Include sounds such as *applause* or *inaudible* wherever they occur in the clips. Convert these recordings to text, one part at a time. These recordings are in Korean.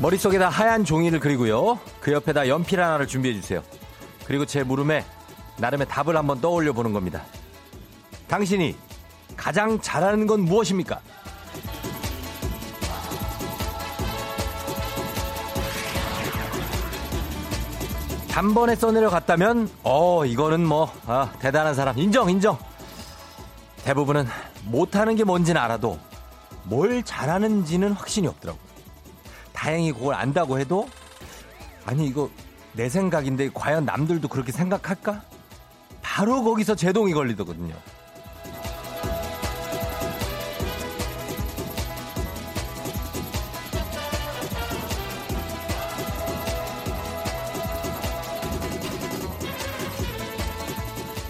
머릿속에다 하얀 종이를 그리고요. 그 옆에다 연필 하나를 준비해 주세요. 그리고 제 물음에 나름의 답을 한번 떠올려 보는 겁니다. 당신이 가장 잘하는 건 무엇입니까? 단번에 써내려 갔다면, 어, 이거는 뭐, 아, 대단한 사람. 인정, 인정. 대부분은 못하는 게 뭔지는 알아도 뭘 잘하는지는 확신이 없더라고. 다행히 그걸 안다고 해도, 아니, 이거 내 생각인데 과연 남들도 그렇게 생각할까? 바로 거기서 제동이 걸리더거든요.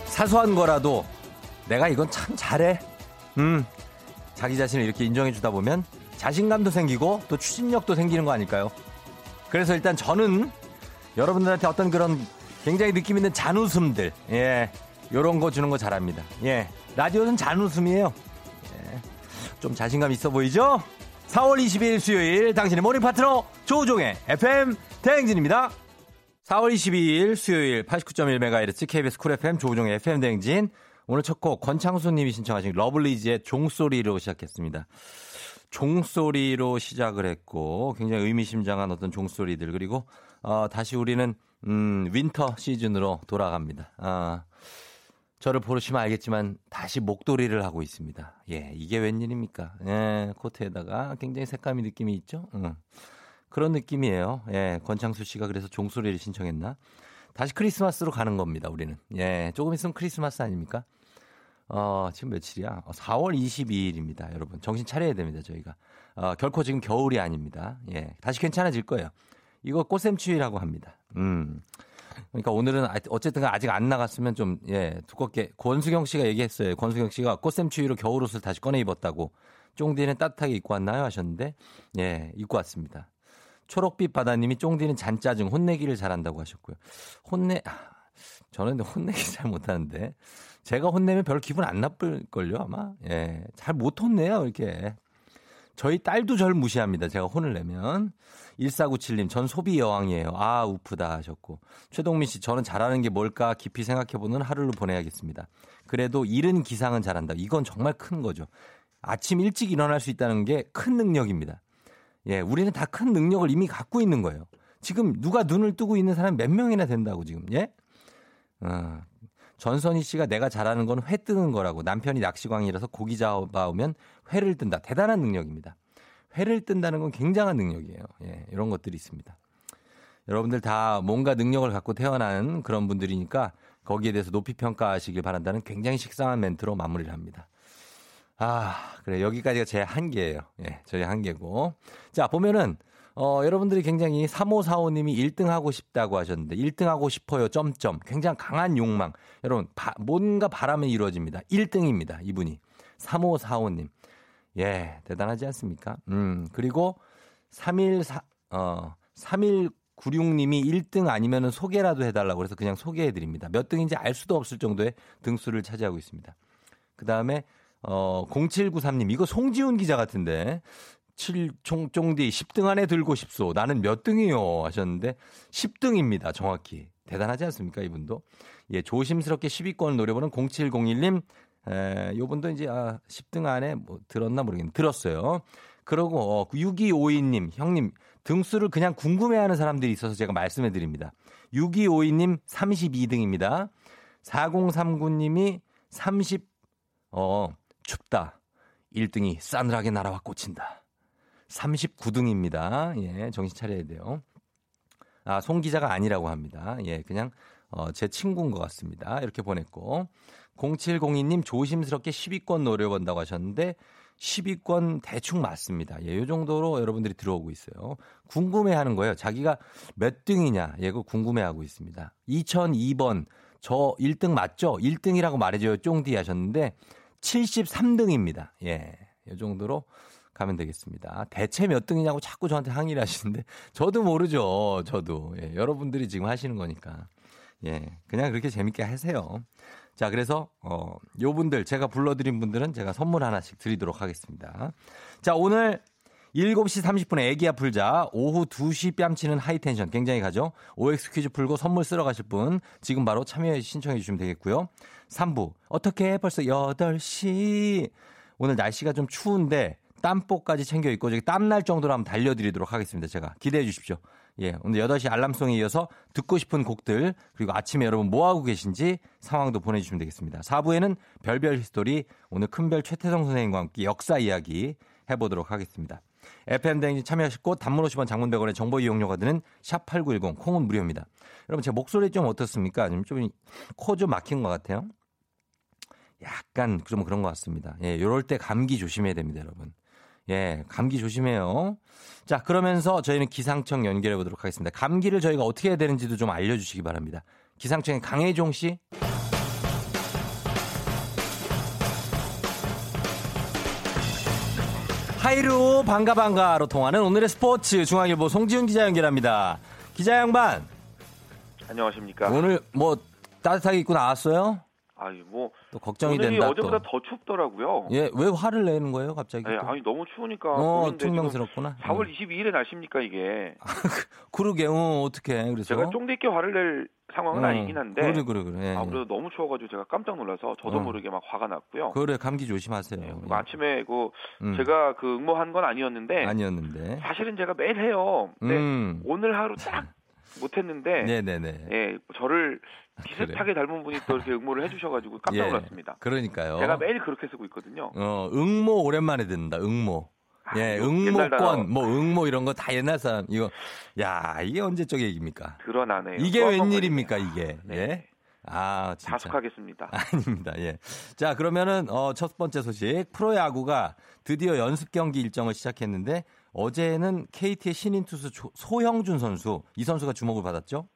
사소한 거라도 내가 이건 참 잘해. 음, 자기 자신을 이렇게 인정해 주다 보면 자신감도 생기고 또 추진력도 생기는 거 아닐까요? 그래서 일단 저는 여러분들한테 어떤 그런 굉장히 느낌 있는 잔웃음들, 예, 요런 거 주는 거 잘합니다. 예, 라디오는 잔웃음이에요. 예, 좀 자신감 있어 보이죠? 4월 22일 수요일 당신의 morning 파트너 조우종의 FM 대행진입니다. 4월 22일 수요일 89.1MHz KBS 쿨 FM 조우종의 FM 대행진 오늘 첫 곡 권창수 님이 신청하신 러블리즈의 종소리로 시작했습니다. 종소리로 시작을 했고 굉장히 의미심장한 어떤 종소리들 그리고 어, 다시 우리는 음, winter 시즌으로 돌아갑니다. 아, 저를 보시면 알겠지만 다시 목도리를 하고 있습니다. 예, 이게 웬일입니까? 예, 코트에다가 굉장히 색감이 느낌이 있죠? 응. 그런 느낌이에요. 예, 권창수 씨가 그래서 종소리를 신청했나? 다시 크리스마스로 가는 겁니다, 우리는. 예, 조금 있으면 크리스마스 아닙니까? 어, 지금 며칠이야? 4월 22일입니다, 여러분. 정신 차려야 됩니다, 저희가. 어, 결코 지금 겨울이 아닙니다. 예, 다시 괜찮아질 거예요. 이거 꽃샘추위라고 합니다. 음. 그러니까 오늘은 아, 어쨌든 아직 안 나갔으면 좀, 예, 두껍게. 권수경 씨가 얘기했어요. 권수경 씨가 꽃샘추위로 겨울옷을 다시 꺼내 입었다고. 쫑디는 따뜻하게 입고 왔나요? 하셨는데, 예, 입고 왔습니다. 초록빛 바다님이 쫑디는 잔짜증, 혼내기를 잘한다고 하셨고요. 혼내, 아, 저는 혼내기 잘 못하는데. 제가 혼내면 별 기분 안 나쁠걸요, 아마? 예, 잘 못 혼내요, 이렇게. 저희 딸도 절 무시합니다. 제가 혼을 내면. 1497님, 전 소비 여왕이에요. 아, 우프다 하셨고. 최동민 씨, 저는 잘하는 게 뭘까 깊이 생각해보는 하루를 보내야겠습니다. 그래도 일은 기상은 잘한다. 이건 정말 큰 거죠. 아침 일찍 일어날 수 있다는 게 큰 능력입니다. 예, 우리는 다 큰 능력을 이미 갖고 있는 거예요. 지금 누가 눈을 뜨고 있는 사람 몇 명이나 된다고 지금, 예? 어, 전선희 씨가 내가 잘하는 건 회 뜨는 거라고 남편이 낚시광이라서 고기 잡아오면 회를 뜬다. 대단한 능력입니다. 회를 뜬다는 건 굉장한 능력이에요. 예, 이런 것들이 있습니다. 여러분들 다 뭔가 능력을 갖고 태어난 그런 분들이니까 거기에 대해서 높이 평가하시길 바란다는 굉장히 식상한 멘트로 마무리를 합니다. 아, 그래. 여기까지가 제 한계예요. 예, 저희 한계고. 자, 보면은, 어, 여러분들이 굉장히 3545님이 1등 하고 싶다고 하셨는데, 1등 하고 싶어요. 점점. 굉장히 강한 욕망. 여러분, 바, 뭔가 바람이 이루어집니다. 1등입니다. 이분이. 3545님. 예, 대단하지 않습니까? 음, 그리고 314, 어, 3196님이 1등 아니면은 소개라도 해달라고 해서 그냥 소개해드립니다. 몇 등인지 알 수도 없을 정도의 등수를 차지하고 있습니다. 그 다음에, 어, 0793님, 이거 송지훈 기자 같은데, 7총 쫑디 10등 안에 들고 싶소. 나는 몇 등이요? 하셨는데, 10등입니다. 정확히. 대단하지 않습니까? 이분도. 예, 조심스럽게 10위권을 노려보는 0701님, 에, 요분도 이제, 아, 10등 안에 뭐 들었나 모르겠는데, 들었어요. 그러고, 어, 6252님, 형님, 등수를 그냥 궁금해하는 사람들이 있어서 제가 말씀해 드립니다. 6252님 32등입니다. 4039님이 30, 어, 춥다. 1등이 싸늘하게 날아와 꽂힌다. 39등입니다. 예, 정신 차려야 돼요. 아, 송 기자가 아니라고 합니다. 예, 그냥, 어, 제 친구인 것 같습니다. 이렇게 보냈고. 0702님 조심스럽게 10위권 노려본다고 하셨는데, 10위권 대충 맞습니다. 예, 요 정도로 여러분들이 들어오고 있어요. 궁금해 하는 거예요. 자기가 몇 등이냐. 예, 그거 궁금해 하고 있습니다. 2002번. 저 1등 맞죠? 1등이라고 말해줘요. 쫑디 하셨는데, 73등입니다. 예, 요 정도로 가면 되겠습니다. 대체 몇 등이냐고 자꾸 저한테 항의를 하시는데, *laughs* 저도 모르죠. 저도. 예, 여러분들이 지금 하시는 거니까. 예, 그냥 그렇게 재밌게 하세요. 자, 그래서, 어, 요 분들, 제가 불러드린 분들은 제가 선물 하나씩 드리도록 하겠습니다. 자, 오늘 7시 30분에 애기야 풀자. 오후 2시 뺨치는 high tension. 굉장히 가죠? OX 퀴즈 풀고 선물 쓸어 가실 분 지금 바로 참여해 신청해 주시면 되겠고요. 3부. 어떻게 벌써 8시. 오늘 날씨가 좀 추운데 땀복까지 챙겨 입고 저기 땀날 정도로 한번 달려드리도록 하겠습니다. 제가 기대해 주십시오. 예, 오늘 8시 알람송에 이어서 듣고 싶은 곡들 그리고 아침에 여러분 뭐하고 계신지 상황도 보내주시면 되겠습니다. 4부에는 별별 히스토리 오늘 큰별 최태성 선생님과 함께 역사 이야기 해보도록 하겠습니다. FM대행진 참여하시고 단문 50원 장문 100원의 정보 이용료가 드는 샵8910 콩은 무료입니다. 여러분 제 목소리 좀 어떻습니까? 좀 코 좀 막힌 것 같아요. 약간 좀 그런 것 같습니다. 예, 요럴 때 감기 조심해야 됩니다, 여러분. 예, 감기 조심해요. 자, 그러면서 저희는 기상청 연결해 보도록 하겠습니다. 감기를 저희가 어떻게 해야 되는지도 좀 알려주시기 바랍니다. 기상청의 강혜종 씨. 하이루 반가 반가로 통하는 오늘의 스포츠 중앙일보 송지훈 기자 연결합니다. 기자 양반. 안녕하십니까. 오늘 뭐 따뜻하게 입고 나왔어요? 아유 뭐 또 걱정이 된다. 어제보다 더 춥더라고요. 예, 왜 화를 내는 거예요, 갑자기? 네, 아니 너무 추우니까. 어, 퉁명스럽구나. 4월 22일의 날씨입니까 이게? *laughs* 그러게, 어, 어떻게? 그래서 제가 쫑대 있게 화를 낼 상황은 어, 아니긴 한데. 그래, 그래, 그래. 예. 아, 그래도 너무 추워가지고 제가 깜짝 놀라서 저도 어. 모르게 막 화가 났고요. 그래, 감기 조심하세요. 네, 예. 아침에 그 음. 제가 그 응모한 건 아니었는데. 아니었는데. 사실은 제가 매일 해요. 근데 음. 오늘 하루 딱 못했는데. 네네네. 예, 저를 비슷하게 닮은 분이 또 이렇게 응모를 해주셔가지고 *laughs* 깜짝 예. 놀랐습니다. 그러니까요. 제가 매일 그렇게 쓰고 있거든요. 어, 응모 오랜만에 듣는다. 응모. 아, 예. 응모권, 뭐 응모 이런 거 다 옛날 사람. 이거 야, 이게 언제적 얘기입니까? 드러나네요. 이게 웬일입니까. 이게? 네. 예? 아, 진짜. 자숙하겠습니다. *laughs* 아닙니다. 예. 자, 그러면은 어, 첫 번째 소식. 프로야구가 드디어 연습 경기 일정을 시작했는데 어제는 KT의 신인 투수 조- 소형준 선수 이 선수가 주목을 받았죠?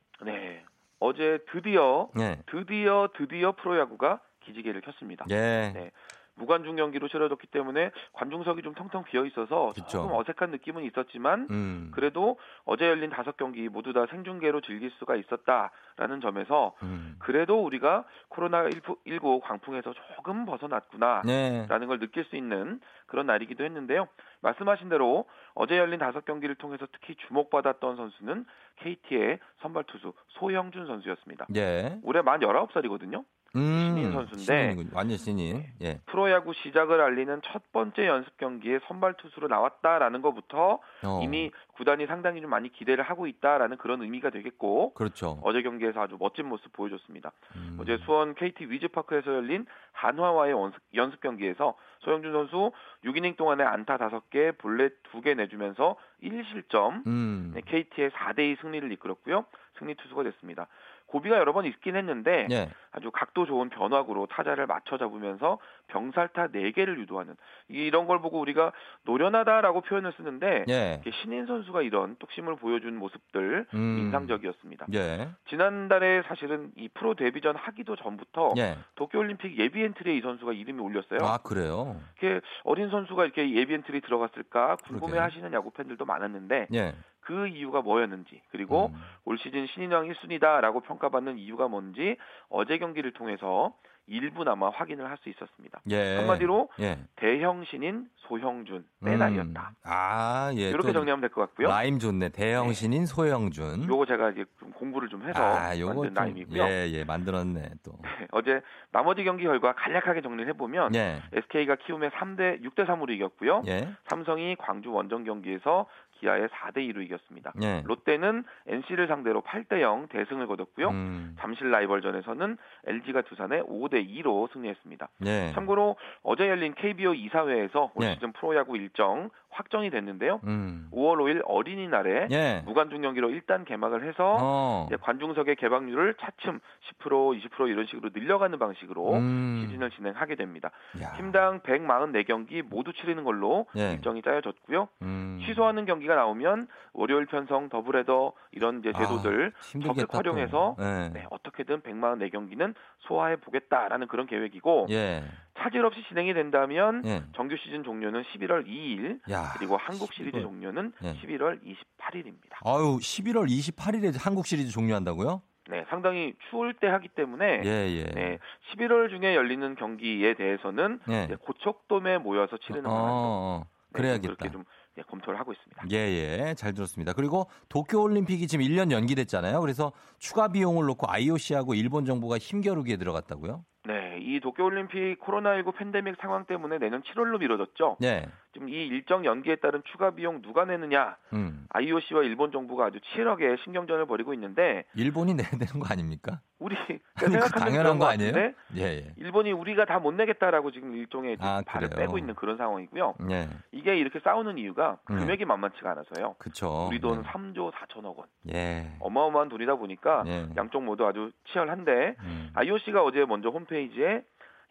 네. 어제 드디어 예. 드디어 드디어 프로야구가 기지개를 켰습니다. 예. 네. 무관중 경기로 치러졌기 때문에 관중석이 좀 텅텅 비어 있어서 그쵸. 조금 어색한 느낌은 있었지만 음. 그래도 어제 열린 다섯 경기 모두 다 생중계로 즐길 수가 있었다라는 점에서 음. 그래도 우리가 코로나 19 광풍에서 조금 벗어났구나. 네. 라는 걸 느낄 수 있는 그런 날이기도 했는데요. 말씀하신 대로 어제 열린 다섯 경기를 통해서 특히 주목받았던 선수는 KT의 선발 투수 소형준 선수였습니다. 예. 올해 만 19살이거든요. 음. 신인 선수인데. 신인이군요. 완전 신인. 예. 프로야구 시작을 알리는 첫 번째 연습 경기에 선발 투수로 나왔다라는 것부터 어. 이미 구단이 상당히 좀 많이 기대를 하고 있다라는 그런 의미가 되겠고 그렇죠. 어제 경기에서 아주 멋진 모습 보여줬습니다. 음. 어제 수원 KT 위즈파크에서 열린 한화와의 연습, 연습 경기에서 소영준 선수 6이닝 동안에 안타 5개, 볼넷 2개 내주면서 1실점, 음. 네, KT의 4대2 승리를 이끌었고요. 승리 투수가 됐습니다. 고비가 여러 번 있긴 했는데 예. 아주 각도 좋은 변화구로 타자를 맞춰 잡으면서 병살타 4개를 유도하는 이런 걸 보고 우리가 노련하다라고 표현을 쓰는데 예. 신인 선수가 이런 뚝심을 보여준 모습들 음. 인상적이었습니다. 예. 지난달에 사실은 이 프로 데뷔전 하기도 전부터 예. 도쿄올림픽 예비 엔트리에 이 선수가 이름이 올렸어요. 아, 그래요? 이렇게 어린 선수가 이렇게 예비 엔트리 들어갔을까. 궁금해하시는 야구 팬들도 많았는데 예. 그 이유가 뭐였는지 그리고 음. 올 시즌 신인왕 1순위다라고 평가받는 이유가 뭔지 어제 경기를 통해서 일부나마 확인을 할 수 있었습니다. 예. 한마디로 예. 대형 신인 소형준 빼날이었다. 음. 아, 예. 이렇게 또 정리하면 될 것 같고요. 라임 좋네. 대형 네. 신인 소영준. 요거 제가 이제 좀 공부를 좀 해서 아, 요거 만든 좀, 라임이고요. 예, 예, 만들었네, 또. 어제 나머지 경기 결과 간략하게 정리를 해보면 예. SK가 키움에 3대 6대 3으로 이겼고요. 예. 삼성이 광주 원정 경기에서 기아에 4대 2로 이겼습니다. 예. 롯데는 NC를 상대로 8대 0 대승을 거뒀고요. 음. 잠실 라이벌전에서는 LG가 두산에 5대 2로 승리했습니다. 예. 참고로 어제 열린 KBO 이사회에서 올 예. 시즌 프로야구 일정 확정이 됐는데요. 음. 5월 5일 어린이날에 예. 무관중 경기로 일단 개막을 해서 어. 관중석의 개방률을 차츰 10% 20% 이런 식으로 늘려가는 방식으로 음. 시즌을 진행하게 됩니다. 야. 팀당 144경기 모두 치르는 걸로 예. 일정이 짜여졌고요. 음. 취소하는 경기가 나오면 월요일 편성, 더블헤더 이런 이제 제도들 아, 힘들겠다, 적극 활용해서 또. 예. 네, 어떻게든 144경기는 소화해 보겠다라는 그런 계획이고 예. 차질 없이 진행이 된다면 예. 정규 시즌 종료는 11월 2일 야. 그리고 한국 시리즈 11월. 종료는 예. 11월 28일입니다. 아유, 11월 28일에 한국 시리즈 종료한다고요? 네, 상당히 추울 때 하기 때문에 예, 예. 네, 11월 중에 열리는 경기에 대해서는 예. 고척돔에 모여서 치르는 어, 어, 어. 네, 그래야겠다. 그렇게 좀 예, 검토를 하고 있습니다. 예, 예. 잘 들었습니다. 그리고 도쿄올림픽이 지금 1년 연기됐잖아요. 그래서 추가 비용을 놓고 IOC하고 일본 정부가 힘겨루기에 들어갔다고요? 네, 이 도쿄올림픽 코로나19 팬데믹 상황 때문에 내년 7월로 미뤄졌죠. 네. 지금 이 일정 연기에 따른 추가 비용 누가 내느냐? 음. IOC와 일본 정부가 아주 치열하게 신경전을 벌이고 있는데 일본이 내야 되는 거 아닙니까? 우리 아니, *laughs* 그 당연한 거 아니에요? 예, 예. 일본이 우리가 다 못 내겠다라고 지금 일종의 좀 아, 발을 그래요? 빼고 있는 그런 상황이고요. 예. 이게 이렇게 싸우는 이유가 음. 금액이 만만치가 않아서요. 그쵸. 우리 돈 네. 3조 4천억 원. 예. 어마어마한 돈이다 보니까 예. 양쪽 모두 아주 치열한데 음. IOC가 어제 먼저 홈페이지 에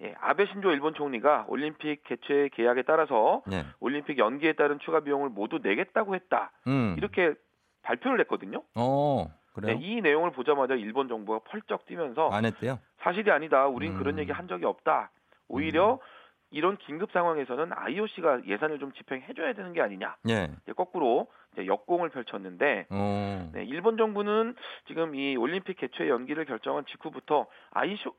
예, 아베 신조 일본 총리가 올림픽 개최 계약에 따라서 예. 올림픽 연기에 따른 추가 비용을 모두 내겠다고 했다. 음. 이렇게 발표를 했거든요. 어, 그래요? 네, 이 내용을 보자마자 일본 정부가 펄쩍 뛰면서 안 했대요? 사실이 아니다. 우린 음. 그런 얘기 한 적이 없다. 오히려 이런 긴급 상황에서는 IOC가 예산을 좀 집행해줘야 되는 게 아니냐. 예. 거꾸로 이제 역공을 펼쳤는데 어. 네, 일본 정부는 지금 이 올림픽 개최 연기를 결정한 직후부터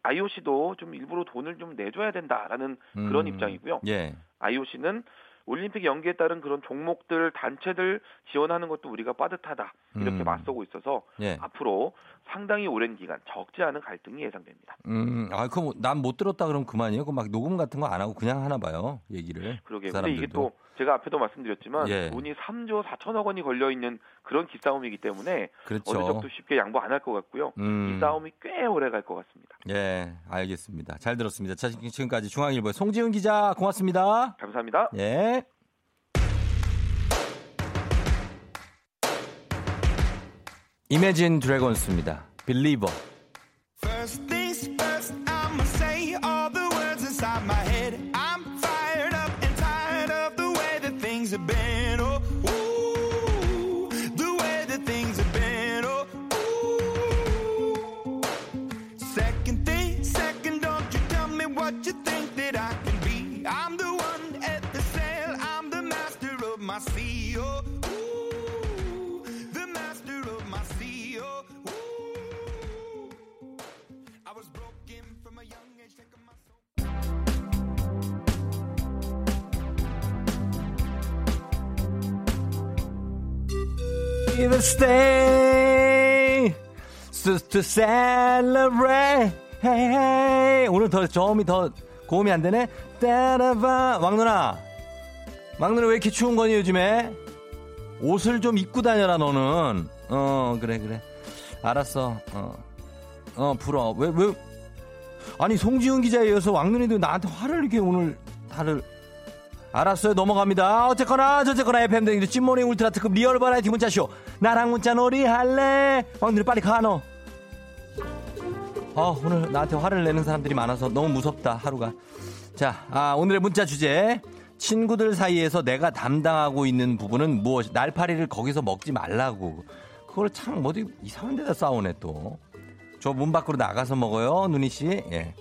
IOC도 좀 일부러 돈을 좀 내줘야 된다라는 그런 음. 입장이고요. 예. IOC는 올림픽 연기에 따른 그런 종목들 단체들 지원하는 것도 우리가 빠듯하다 이렇게 음. 맞서고 있어서 예. 앞으로 상당히 오랜 기간 적지 않은 갈등이 예상됩니다. 음, 아, 그럼 난 못 들었다 그러면 그만이에요? 그럼 막 녹음 같은 거 안 하고 그냥 하나 봐요, 얘기를. 그러게. 그 근데 이게. 또 제가 앞에도 말씀드렸지만 예. 돈이 3조 4천억 원이 걸려 있는 그런 기싸움이기 때문에 그렇죠. 어느 정도 쉽게 양보 안 할 것 같고요. 음. 이 싸움이 꽤 오래 갈 것 같습니다. 예, 알겠습니다. 잘 들었습니다. 자, 지금까지 중앙일보의 송지훈 기자 고맙습니다. 감사합니다. 예. 이매진 드래곤스입니다. 빌리버. Even stay to, to celebrate. Hey. 오늘 더 저음이 더 고음이 안 되네. 따라봐. 왕누나. 왕누나 왜 이렇게 추운 거니 요즘에? 옷을 좀 입고 다녀라 너는. 어 그래 그래. 알았어. 어. 어 불어. 왜 왜? 아니 송지훈 기자에 이어서 왕눈이도 나한테 화를 이렇게 오늘 다를 알았어요. 넘어갑니다. 어쨌거나 저쨌거나 FM 댕기도 찐모닝 울트라 특급 리얼 버라이티 문자쇼. 나랑 문자 놀이 할래? 왕눈이 빨리 가너. 어 오늘 나한테 화를 내는 사람들이 많아서 너무 무섭다 하루가. 자 아, 오늘의 문자 주제. 친구들 사이에서 내가 담당하고 있는 부분은 무엇 날파리를 거기서 먹지 말라고. 그걸 참 어디 이상한 데다 싸우네 또. 저 문 밖으로 나가서 먹어요, 누니 씨. 예.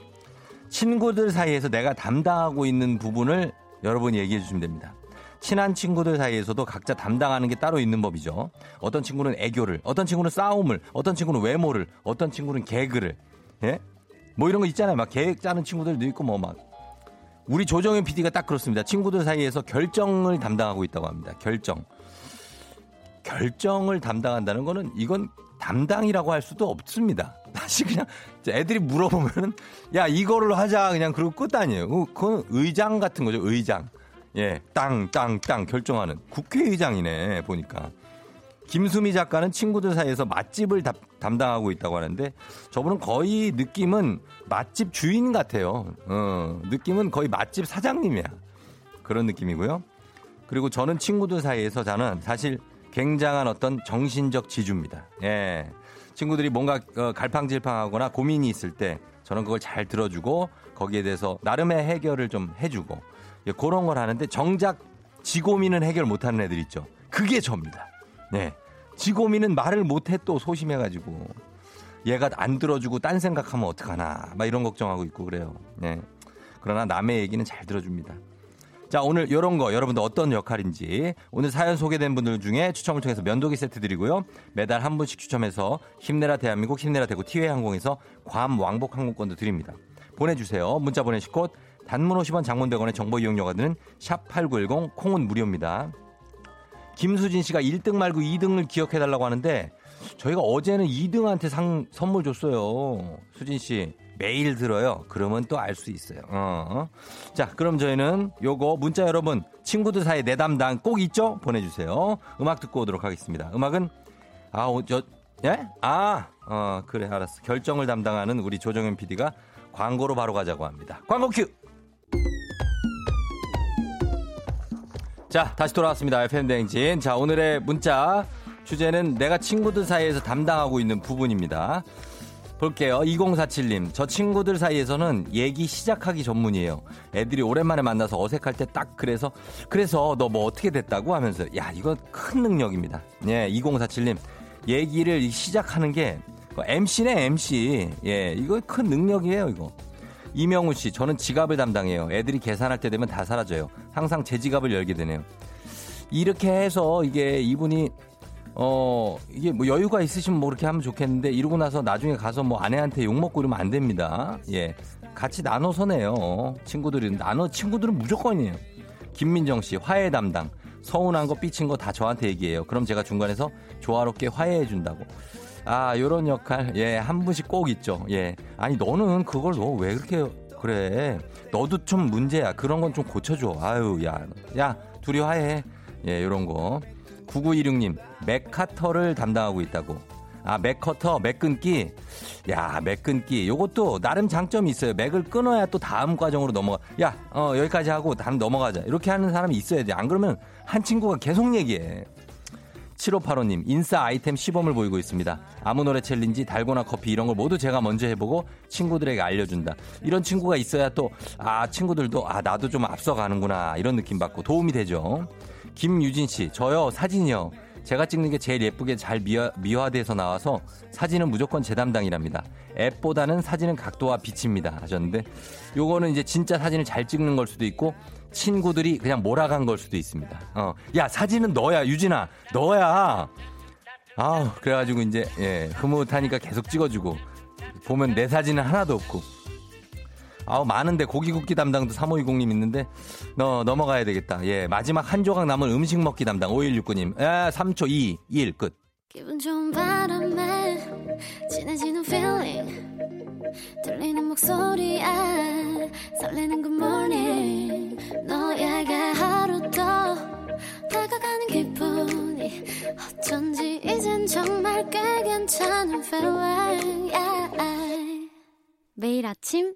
친구들 사이에서 내가 담당하고 있는 부분을 여러분이 얘기해 주시면 됩니다. 친한 친구들 사이에서도 각자 담당하는 게 따로 있는 법이죠. 어떤 친구는 애교를, 어떤 친구는 싸움을, 어떤 친구는 외모를, 어떤 친구는 개그를. 예? 뭐 이런 거 있잖아요. 막 계획 짜는 친구들도 있고 뭐 막. 우리 조정현 PD가 딱 그렇습니다. 친구들 사이에서 결정을 담당하고 있다고 합니다. 결정. 결정을 담당한다는 거는 이건 담당이라고 할 수도 없습니다. *laughs* 다시 그냥 애들이 물어보면은 야 이거를 하자 그냥 그러고 끝 아니에요. 그- 그건 의장 같은 거죠. 의장. 예, 땅, 땅, 땅 결정하는 국회의장이네 보니까. 김수미 작가는 친구들 사이에서 맛집을 담- 담당하고 있다고 하는데 저분은 거의 느낌은 맛집 주인 같아요. 어, 느낌은 거의 맛집 사장님이야. 그런 느낌이고요. 그리고 저는 친구들 사이에서 저는 사실 굉장한 어떤 정신적 지주입니다. 예. 친구들이 뭔가 어, 갈팡질팡하거나 고민이 있을 때 저는 그걸 잘 들어주고 거기에 대해서 나름의 해결을 좀 해주고 예, 그런 걸 하는데 정작 지 고민은 해결 못하는 애들 있죠. 그게 접니다. 네. 지 고민은 말을 못해 또 소심해가지고 얘가 안 들어주고 딴 생각하면 어떡하나 막 이런 걱정하고 있고 그래요. 네. 그러나 남의 얘기는 잘 들어줍니다. 자, 오늘 이런 거 여러분들 어떤 역할인지 오늘 사연 소개된 분들 중에 추첨을 통해서 면도기 세트 드리고요. 매달 한 분씩 추첨해서 힘내라 대한민국 힘내라 대구 티웨이 항공에서 괌 왕복 항공권도 드립니다. 보내주세요. 문자 보내실 곳 단문 50원 장문 100원의 정보 이용료가 드는 샵8910 콩은 무료입니다. 김수진 씨가 1등 말고 2등을 기억해 달라고 하는데 저희가 어제는 2등한테 상 선물 줬어요. 수진 씨 매일 들어요. 그러면 또 알 수 있어요. 어. 자, 그럼 저희는 요거 문자 여러분 친구들 사이 내 담당 꼭 있죠? 보내주세요. 음악 듣고 오도록 하겠습니다. 음악은 아, 어, 저 예? 아, 어 그래 알았어. 결정을 담당하는 우리 조정현 PD가 광고로 바로 가자고 합니다. 광고 큐. 자, 다시 돌아왔습니다. FM 대행진. 자, 오늘의 문자 주제는 내가 친구들 사이에서 담당하고 있는 부분입니다. 볼게요. 2047님. 저 친구들 사이에서는 얘기 시작하기 전문이에요. 애들이 오랜만에 만나서 어색할 때 딱 그래서, 그래서 너 뭐 어떻게 됐다고 하면서, 야, 이건 큰 능력입니다. 예, 2047님. 얘기를 시작하는 게, MC네, MC. 예, 이거 큰 능력이에요, 이거. 이명우 씨, 저는 지갑을 담당해요. 애들이 계산할 때 되면 다 사라져요. 항상 제 지갑을 열게 되네요. 이렇게 해서 이게 이분이 어 이게 뭐 여유가 있으시면 뭐 그렇게 하면 좋겠는데 이러고 나서 나중에 가서 뭐 아내한테 욕 먹고 이러면 안 됩니다. 예, 같이 나눠서 내요. 친구들이 나눠 친구들은 무조건이에요. 김민정 씨 화해 담당. 서운한 거 삐친 거 다 저한테 얘기해요. 그럼 제가 중간에서 조화롭게 화해해 준다고. 아, 요런 역할, 예, 한 분씩 꼭 있죠. 예. 아니, 너는 그걸 너 왜 그렇게, 그래. 너도 좀 문제야. 그런 건 좀 고쳐줘. 아유, 야. 야, 둘이 화해해. 예, 요런 거. 9916님, 맥카터를 담당하고 있다고. 아, 맥커터, 맥 끊기. 야, 맥 끊기. 요것도 나름 장점이 있어요. 맥을 끊어야 또 다음 과정으로 넘어가. 야, 어, 여기까지 하고 다음 넘어가자. 이렇게 하는 사람이 있어야 돼. 안 그러면 한 친구가 계속 얘기해. 7585님, 인싸 아이템 시범을 보이고 있습니다. 아무 노래 챌린지, 달고나 커피 이런 걸 모두 제가 먼저 해보고 친구들에게 알려준다. 이런 친구가 있어야 또, 아, 친구들도, 아, 나도 좀 앞서가는구나. 이런 느낌 받고 도움이 되죠. 김유진 씨, 저요, 사진이요. 제가 찍는 게 제일 예쁘게 잘 미화, 미화돼서 나와서 사진은 무조건 제 담당이랍니다. 앱보다는 사진은 각도와 빛입니다. 하셨는데, 요거는 이제 진짜 사진을 잘 찍는 걸 수도 있고, 친구들이 그냥 몰아간 걸 수도 있습니다. 어, 야 사진은 너야 유진아 너야. 아우 그래가지고 이제 예 흐뭇하니까 계속 찍어주고 보면 내 사진은 하나도 없고. 아우 많은데 고기 굽기 담당도 3520님 있는데 너 넘어가야 되겠다. 예 마지막 한 조각 남은 음식 먹기 담당 5169님. 예 3초 2 1 끝. 기분 좋은 바람에 진해지는 feeling 들리는 목소리에 설레는 good morning 너에게 하루 더 다가가는 기분이 어쩐지 이젠 정말 꽤 괜찮은 feeling yeah. 매일 아침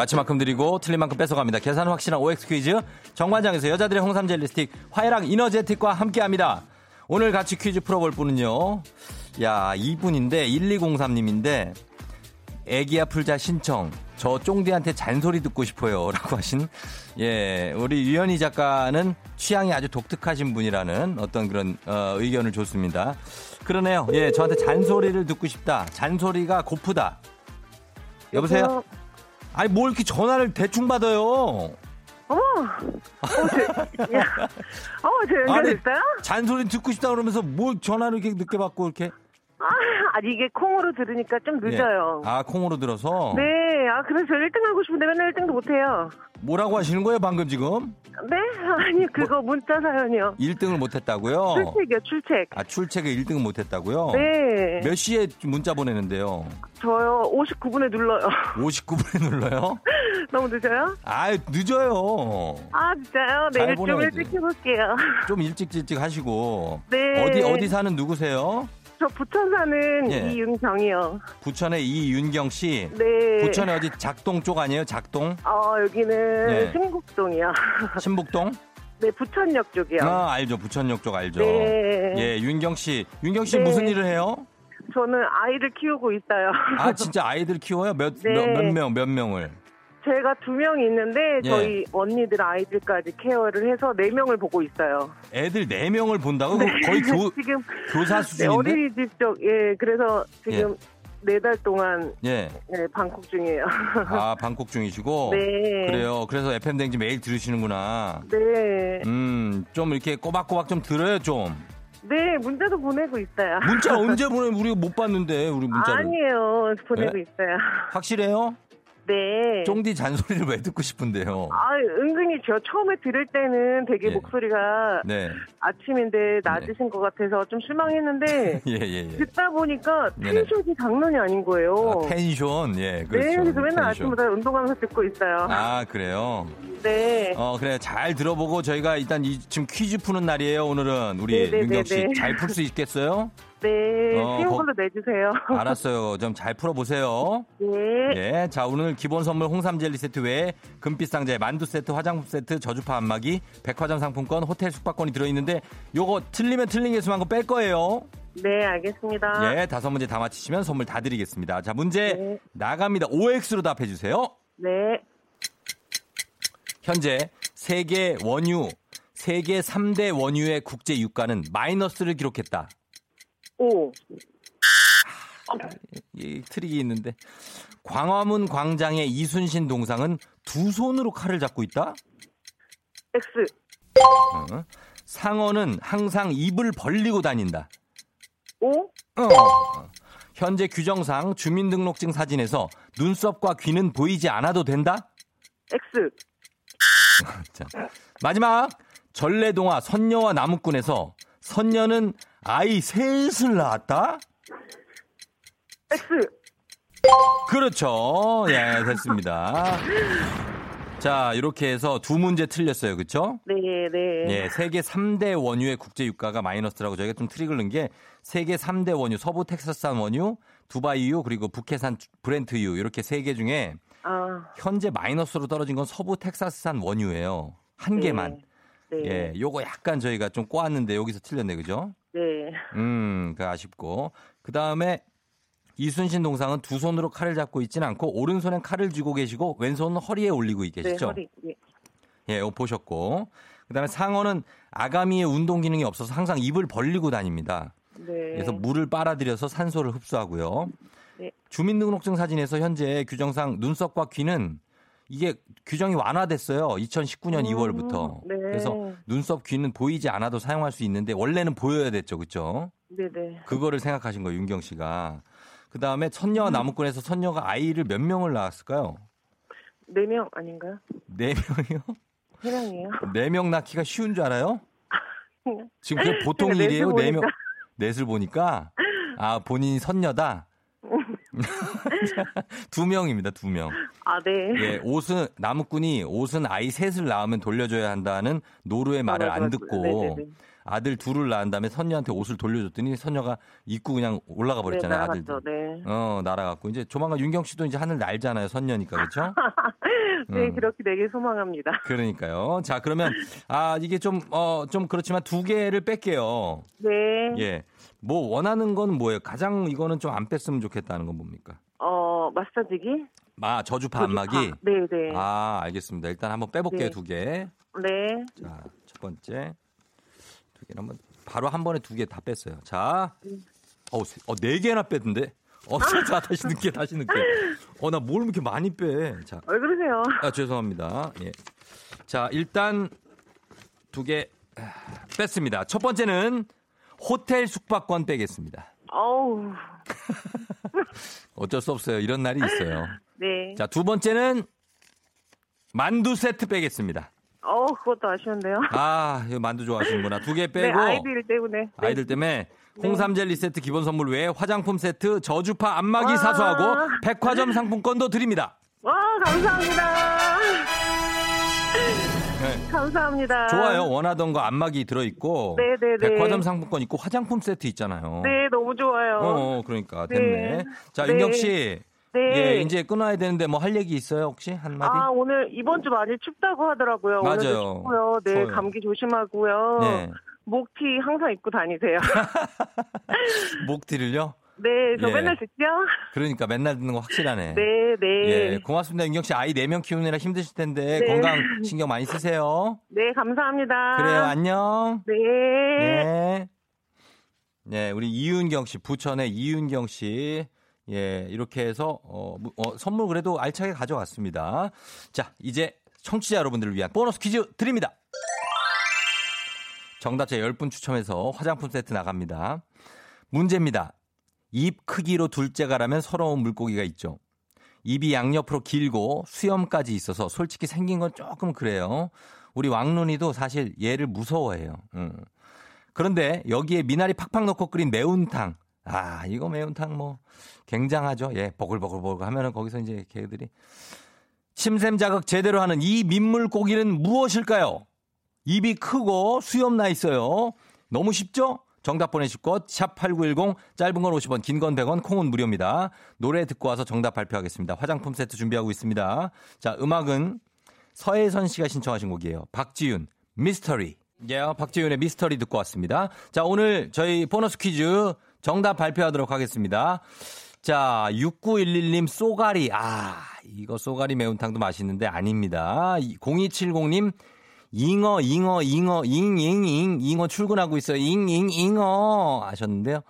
맞힌 만큼 드리고 틀린 만큼 뺏어갑니다. 계산 확실한 OX 퀴즈 정관장에서 여자들의 홍삼 젤리 스틱 화해랑 이너제틱과 함께합니다. 오늘 같이 퀴즈 풀어볼 분은요. 야 이분인데 1203님인데 애기야 풀자 신청. 저 쫑디한테 잔소리 듣고 싶어요. *laughs* 라고 하신, 예, 우리 유연희 작가는 취향이 아주 독특하신 분이라는 어떤 그런, 어, 의견을 줬습니다. 그러네요. 예, 저한테 잔소리를 듣고 싶다. 잔소리가 고프다. 여보세요? 아니, 뭘 이렇게 전화를 대충 받아요? 어머, 어, 저, 야, 어, 저 연결됐어요? 잔소리 듣고 싶다 그러면서 뭘 전화를 이렇게 늦게 받고 이렇게. 아, *laughs* 이게 콩으로 들으니까 좀 늦어요. 예. 아, 콩으로 들어서? 네, 아 그래서 저 1등 하고 싶은데 맨날 1등도 못해요. 뭐라고 하시는 거예요, 방금 지금? 네? *laughs* 아니 그거 문자 사연이요. 1등을 못했다고요? 출첵이요, 출첵. 아, 출첵에 1등을 못했다고요? 네, 몇 시에 문자 보내는데요? 저요 59분에 눌러요. *laughs* 59분에 눌러요? 너무 늦어요? 아, 늦어요. 아 진짜요? 잘 내일 좀. 일찍 해볼게요. 좀 일찍 일찍 하시고. 네. 어디 어디 사는 누구세요? 저 부천 사는 예. 이윤정이요. 부천의 이윤경 씨. 네. 부천의 어디 작동 쪽 아니에요? 작동? 어 여기는 네. 신곡동이요. *laughs* 신북동? 네, 부천역 쪽이요. 아, 알죠. 부천역 쪽 알죠. 네. 예, 윤경 씨. 윤경 씨 네. 무슨 일을 해요? 저는 아이를 키우고 있어요. 아, *laughs* 진짜 아이들 키워요? 몇, 네. 몇, 몇 명, 몇 명을? 제가 두 명이 있는데 예. 저희 언니들 아이들까지 케어를 해서 네 명을 보고 있어요. 애들 네 명을 본다고? 그럼 거의 교, *laughs* 지금 교사 네, 수준인데? 어린이집 쪽, 예, 그래서 지금 네달 동안 예. 예, 방콕 중이에요. *laughs* 아, 방콕 중이시고? 네. 그래요. 그래서 FM댕지 매일 들으시는구나. 네. 음, 좀 이렇게 꼬박꼬박 좀 들어요, 좀. 네, 문자도 보내고 있어요. 문자 언제 *laughs* 보내면 우리가 못 봤는데, 우리 문자를. 아니에요. 보내고 네? 있어요. 확실해요? 네. 쫑디 잔소리를 왜 듣고 싶은데요? 아, 은근히 저 처음에 들을 때는 되게 예. 목소리가 네. 아침인데 낮으신 것 같아서 좀 실망했는데 *laughs* 예, 예, 예. 듣다 보니까. 텐션이 장난이 아닌 거예요. 아, 텐션, 예, 그렇죠. 네, 그래서 맨날 텐션. 아침마다 운동하면서 듣고 있어요. 아, 그래요? 네. 어, 그래. 잘 들어보고 저희가 일단 이, 지금 퀴즈 푸는 날이에요, 오늘은. 우리 네네네네. 윤경 씨. 잘 풀 수 있겠어요? 네, 어, 쉬운 거- 걸로 내주세요. *laughs* 알았어요. 좀 잘 풀어보세요. 네. 예. 자, 오늘 기본 선물 홍삼 젤리 세트 외에 금빛 상자에 만두 세트, 화장품 세트, 저주파 안마기, 백화점 상품권, 호텔 숙박권이 들어있는데 요거 틀리면 틀린 개수만큼 뺄 거예요. 네, 알겠습니다. 예. 다섯 문제 다 맞히시면 선물 다 드리겠습니다. 자, 문제 네. 나갑니다. OX로 답해주세요. 네. 현재 세계 원유, 세계 3대 원유의 국제 유가는 마이너스를 기록했다. 오. 이 트릭이 있는데. 광화문 광장의 이순신 동상은 두 손으로 칼을 잡고 있다. X. 어. 상어는 항상 입을 벌리고 다닌다. O. 어. 현재 규정상 주민등록증 사진에서 눈썹과 귀는 보이지 않아도 된다. X. *laughs* 자, 마지막 전래동화 선녀와 나무꾼에서 선녀는 아이 셋을 낳았다. X. 그렇죠. 예, 됐습니다. 자, 이렇게 해서 두 문제 틀렸어요. 그렇죠? 네, 네. 예, 세계 3대 원유의 국제 유가가 마이너스라고 저희가 좀 트릭을 넣은 게 세계 3대 원유, 서부 텍사스산 원유, 두바이유, 그리고 북해산 브렌트유 이렇게 세 개 중에 아, 현재 마이너스로 떨어진 건 서부 텍사스산 원유예요. 한 네. 개만. 네. 예, 요거 약간 저희가 좀 꼬았는데 여기서 틀렸네. 그죠? 네. 음, 그 아쉽고. 그 다음에 이순신 동상은 두 손으로 칼을 잡고 있지는 않고 오른손엔 칼을 쥐고 계시고 왼손은 허리에 올리고 네, 계시죠? 허리. 네. 예, 이거 보셨고. 그다음에 상어는 아가미의 운동 기능이 없어서 항상 입을 벌리고 다닙니다. 네. 그래서 물을 빨아들여서 산소를 흡수하고요. 네. 주민등록증 사진에서 현재 규정상 눈썹과 귀는 이게 규정이 완화됐어요. 2019년 음, 2월부터. 네. 그래서 눈썹, 귀는 보이지 않아도 사용할 수 있는데 원래는 보여야 됐죠. 그렇죠? 네, 네. 그거를 생각하신 거예요. 윤경 씨가. 그다음에 선녀와 나무꾼에서 선녀가 아이를 몇 명을 낳았을까요? 네 명 아닌가요? 네 명이요? 세 명이에요. 네 명 낳기가 쉬운 줄 알아요? 지금 그게 보통 일이에요? 네 명. 넷을 보니까 아 본인이 선녀다. *laughs* 두 명입니다. 두 명. 아, 네. 예, 옷은 나무꾼이 옷은 아이 셋을 낳으면 돌려줘야 한다는 노루의 말을 맞아, 안 맞아. 듣고 네네네. 아들 둘을 낳은 다음에 선녀한테 옷을 돌려줬더니 선녀가 입고 그냥 올라가 버렸잖아요. 네, 아들. 네. 어 날아갔고 이제 조만간 윤경 씨도 이제 하늘 날잖아요. 선녀니까 그렇죠? *laughs* 네, 음. 그렇게 되길 소망합니다. 그러니까요. 자 그러면 아 이게 좀 어좀 그렇지만 두 개를 뺄게요. 네. 예. 뭐 원하는 건 뭐예요? 가장 이거는 좀 안 뺐으면 좋겠다는 건 뭡니까? 어, 마사지기? 아 저주파 안마기. 네, 네. 아 알겠습니다. 일단 한번 빼볼게요 네. 두 개. 네. 자첫 번째 두 개는 한번 바로 한 번에 두 개 다 뺐어요. 자, 어우 세- 어, 네 개나 뺐는데. 어, 자 다시 늦게 다시 늦게. 어 나 뭘 이렇게 많이 빼? 자, 왜 그러세요? 아, 죄송합니다. 예. 자 일단 두 개 뺐습니다. 첫 번째는 호텔 숙박권 빼겠습니다. 어우. *laughs* 어쩔 수 없어요. 이런 날이 있어요. 네. 자, 두 번째는 만두 세트 빼겠습니다. 어, 그것도 아쉬운데요. *laughs* 아, 이거 만두 좋아하시는구나. 두개 네, 빼고 아이들 때문에. 네. 아이들 때문에 홍삼 젤리 세트 기본 선물 외에 화장품 세트, 저주파 안마기 와. 사수하고 백화점 상품권도 드립니다. 와, 감사합니다. 네. 감사합니다. 좋아요. 원하던 거 안마기 들어 있고 네네네. 백화점 상품권 있고 화장품 세트 있잖아요. 네, 너무 좋아요. 어, 어, 그러니까 네. 됐네. 자, 네. 윤경 씨. 네. 예, 이제 끊어야 되는데 뭐 할 얘기 있어요, 혹시? 한마디? 아, 오늘 이번 주 많이 춥다고 하더라고요. 맞아요. 춥고요. 네, 추워요. 감기 조심하고요. 네. 목티 항상 입고 다니세요. *laughs* 목티를요? 네, 저 예. 맨날 듣죠? 그러니까 맨날 듣는 거 확실하네. 네, 네. 예, 고맙습니다. 윤경 씨 아이 4명 키우느라 힘드실 텐데 네. 건강 신경 많이 쓰세요. 네, 감사합니다. 그래요. 안녕. 네. 네. 네, 우리 이윤경 씨, 부천의 이윤경 씨. 예, 이렇게 해서, 어, 무- 어, 선물 그래도 알차게 가져왔습니다. 자, 이제 청취자 여러분들을 위한 보너스 퀴즈 드립니다. 정답자 10분 추첨해서 화장품 세트 나갑니다. 문제입니다. 입 크기로 둘째가라면 서러운 물고기가 있죠. 입이 양옆으로 길고 수염까지 있어서 솔직히 생긴 건 조금 그래요. 우리 왕눈이도 사실 얘를 무서워해요. 음. 그런데 여기에 미나리 팍팍 넣고 끓인 매운탕. 아, 이거 매운탕 뭐 굉장하죠. 예, 버글버글버글 하면은 거기서 이제 개들이 침샘 자극 제대로 하는 이 민물 고기는 무엇일까요? 입이 크고 수염 나 있어요. 너무 쉽죠? 정답 보내실 것, 샵8910, 짧은 건 50원, 긴 건 100원, 콩은 무료입니다. 노래 듣고 와서 정답 발표하겠습니다. 화장품 세트 준비하고 있습니다. 자, 음악은 서혜선 씨가 신청하신 곡이에요. 박지윤, 미스터리. 예, 박지윤의 미스터리 듣고 왔습니다. 자, 오늘 저희 보너스 퀴즈 정답 발표하도록 하겠습니다. 자, 6911님 쏘가리. 아, 이거 쏘가리 매운탕도 맛있는데 아닙니다. 0270님 잉어, 잉어, 잉어, 잉 잉 잉, 잉어 출근하고 있어요. 잉 잉, 잉어 하셨는데요.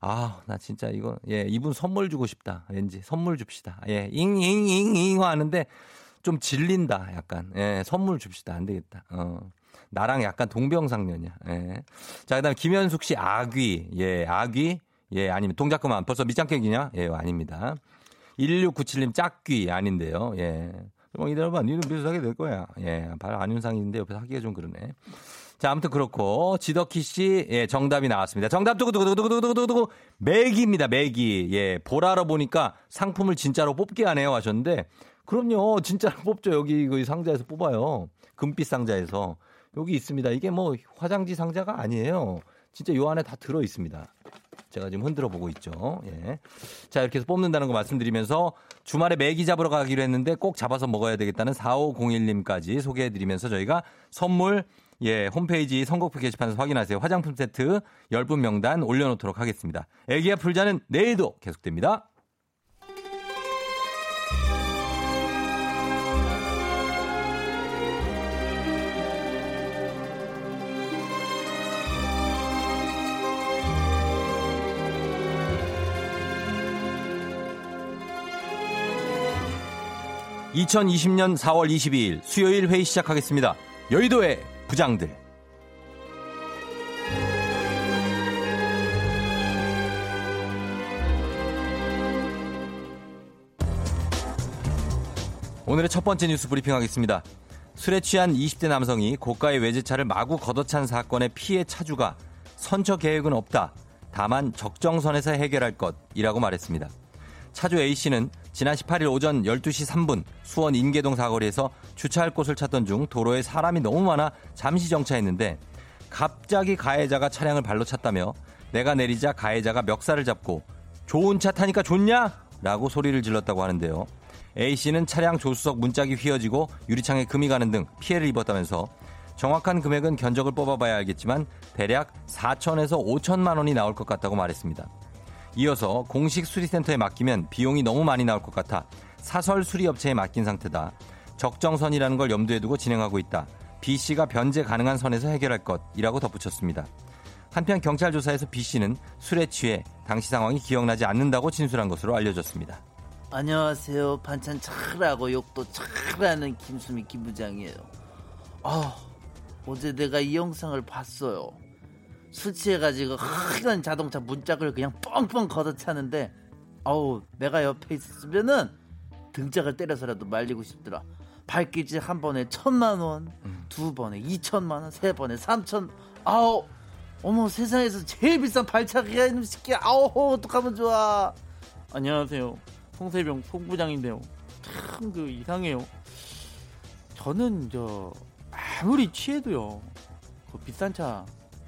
아, 나 진짜 이거, 예, 이분 선물 주고 싶다. 왠지 선물 줍시다. 예, 잉 잉 잉, 잉어 하는데 좀 질린다. 약간. 예, 선물 줍시다. 안 되겠다. 어. 나랑 약간 동병상련이야. 예. 자, 그 다음 김현숙 씨 아귀. 예, 아귀. 예, 아니면 동작 그만 벌써 밑장깨기냐? 예, 아닙니다. 1697님 짝귀 아닌데요. 예. 좀 기다려봐. 니는 비슷하게 될 거야. 예. 바로 안윤상인데 옆에서 하기가 좀 그러네. 자, 아무튼 그렇고 지덕희 씨 예, 정답이 나왔습니다. 정답 두구두구두구두구두구두구 매기입니다. 매기. 예. 보라로 보니까 상품을 진짜로 뽑게 하네요 하셨는데 그럼요. 진짜로 뽑죠. 여기 그 상자에서 뽑아요. 금빛 상자에서. 여기 있습니다. 이게 뭐 화장지 상자가 아니에요. 진짜 요 안에 다 들어 있습니다. 제가 지금 흔들어 보고 있죠. 예. 자, 이렇게 해서 뽑는다는 거 말씀드리면서 주말에 매기 잡으러 가기로 했는데 꼭 잡아서 먹어야 되겠다는 4501님까지 소개해 드리면서 저희가 선물 예, 홈페이지 선곡표 게시판에서 확인하세요. 화장품 세트 10분 명단 올려놓도록 하겠습니다. 애기야 풀자는 내일도 계속됩니다. (2020년 4월 22일) 수요일 회의 시작하겠습니다 여의도의 부장들 오늘의 첫 번째 뉴스 브리핑 하겠습니다. 술에 취한 20대 남성이 고가의 외제차를 마구 걷어찬 사건의 피해 차주가 선처 계획은 없다. 다만 적정선에서 해결할 것이라고 말했습니다. 차주 A씨는 지난 18일 오전 12시 3분 수원 인계동 사거리에서 주차할 곳을 찾던 중 도로에 사람이 너무 많아 잠시 정차했는데 갑자기 가해자가 차량을 발로 찼다며 내가 내리자 가해자가 멱살을 잡고 좋은 차 타니까 좋냐? 라고 소리를 질렀다고 하는데요. A씨는 차량 조수석 문짝이 휘어지고 유리창에 금이 가는 등 피해를 입었다면서 정확한 금액은 견적을 뽑아봐야 알겠지만 대략 4천에서 5천만 원이 나올 것 같다고 말했습니다. 이어서 공식 수리센터에 맡기면 비용이 너무 많이 나올 것 같아 사설 수리업체에 맡긴 상태다. 적정선이라는 걸 염두에 두고 진행하고 있다. B씨가 변제 가능한 선에서 해결할 것이라고 덧붙였습니다. 한편 경찰 조사에서 B씨는 술에 취해 당시 상황이 기억나지 않는다고 진술한 것으로 알려졌습니다. 안녕하세요. 반찬 잘하고 욕도 잘하는 김수미 김부장이에요. 아, 어제 내가 이 영상을 봤어요. 술 취해가지고 하얀 자동차 문짝을 그냥 뻥뻥 걷어차는데 아우 내가 옆에 있었으면은 등짝을 때려서라도 말리고 싶더라. 발기지 한 번에 천만 원, 두 번에 이천만 원, 세 번에 삼천. 아우 어머 세상에서 제일 비싼 발차기가 있는 새끼. 아우 어떡하면 좋아. 안녕하세요. 송세병 송부장인데요. 참 그 이상해요. 저는 저 아무리 취해도요. 그 비싼 차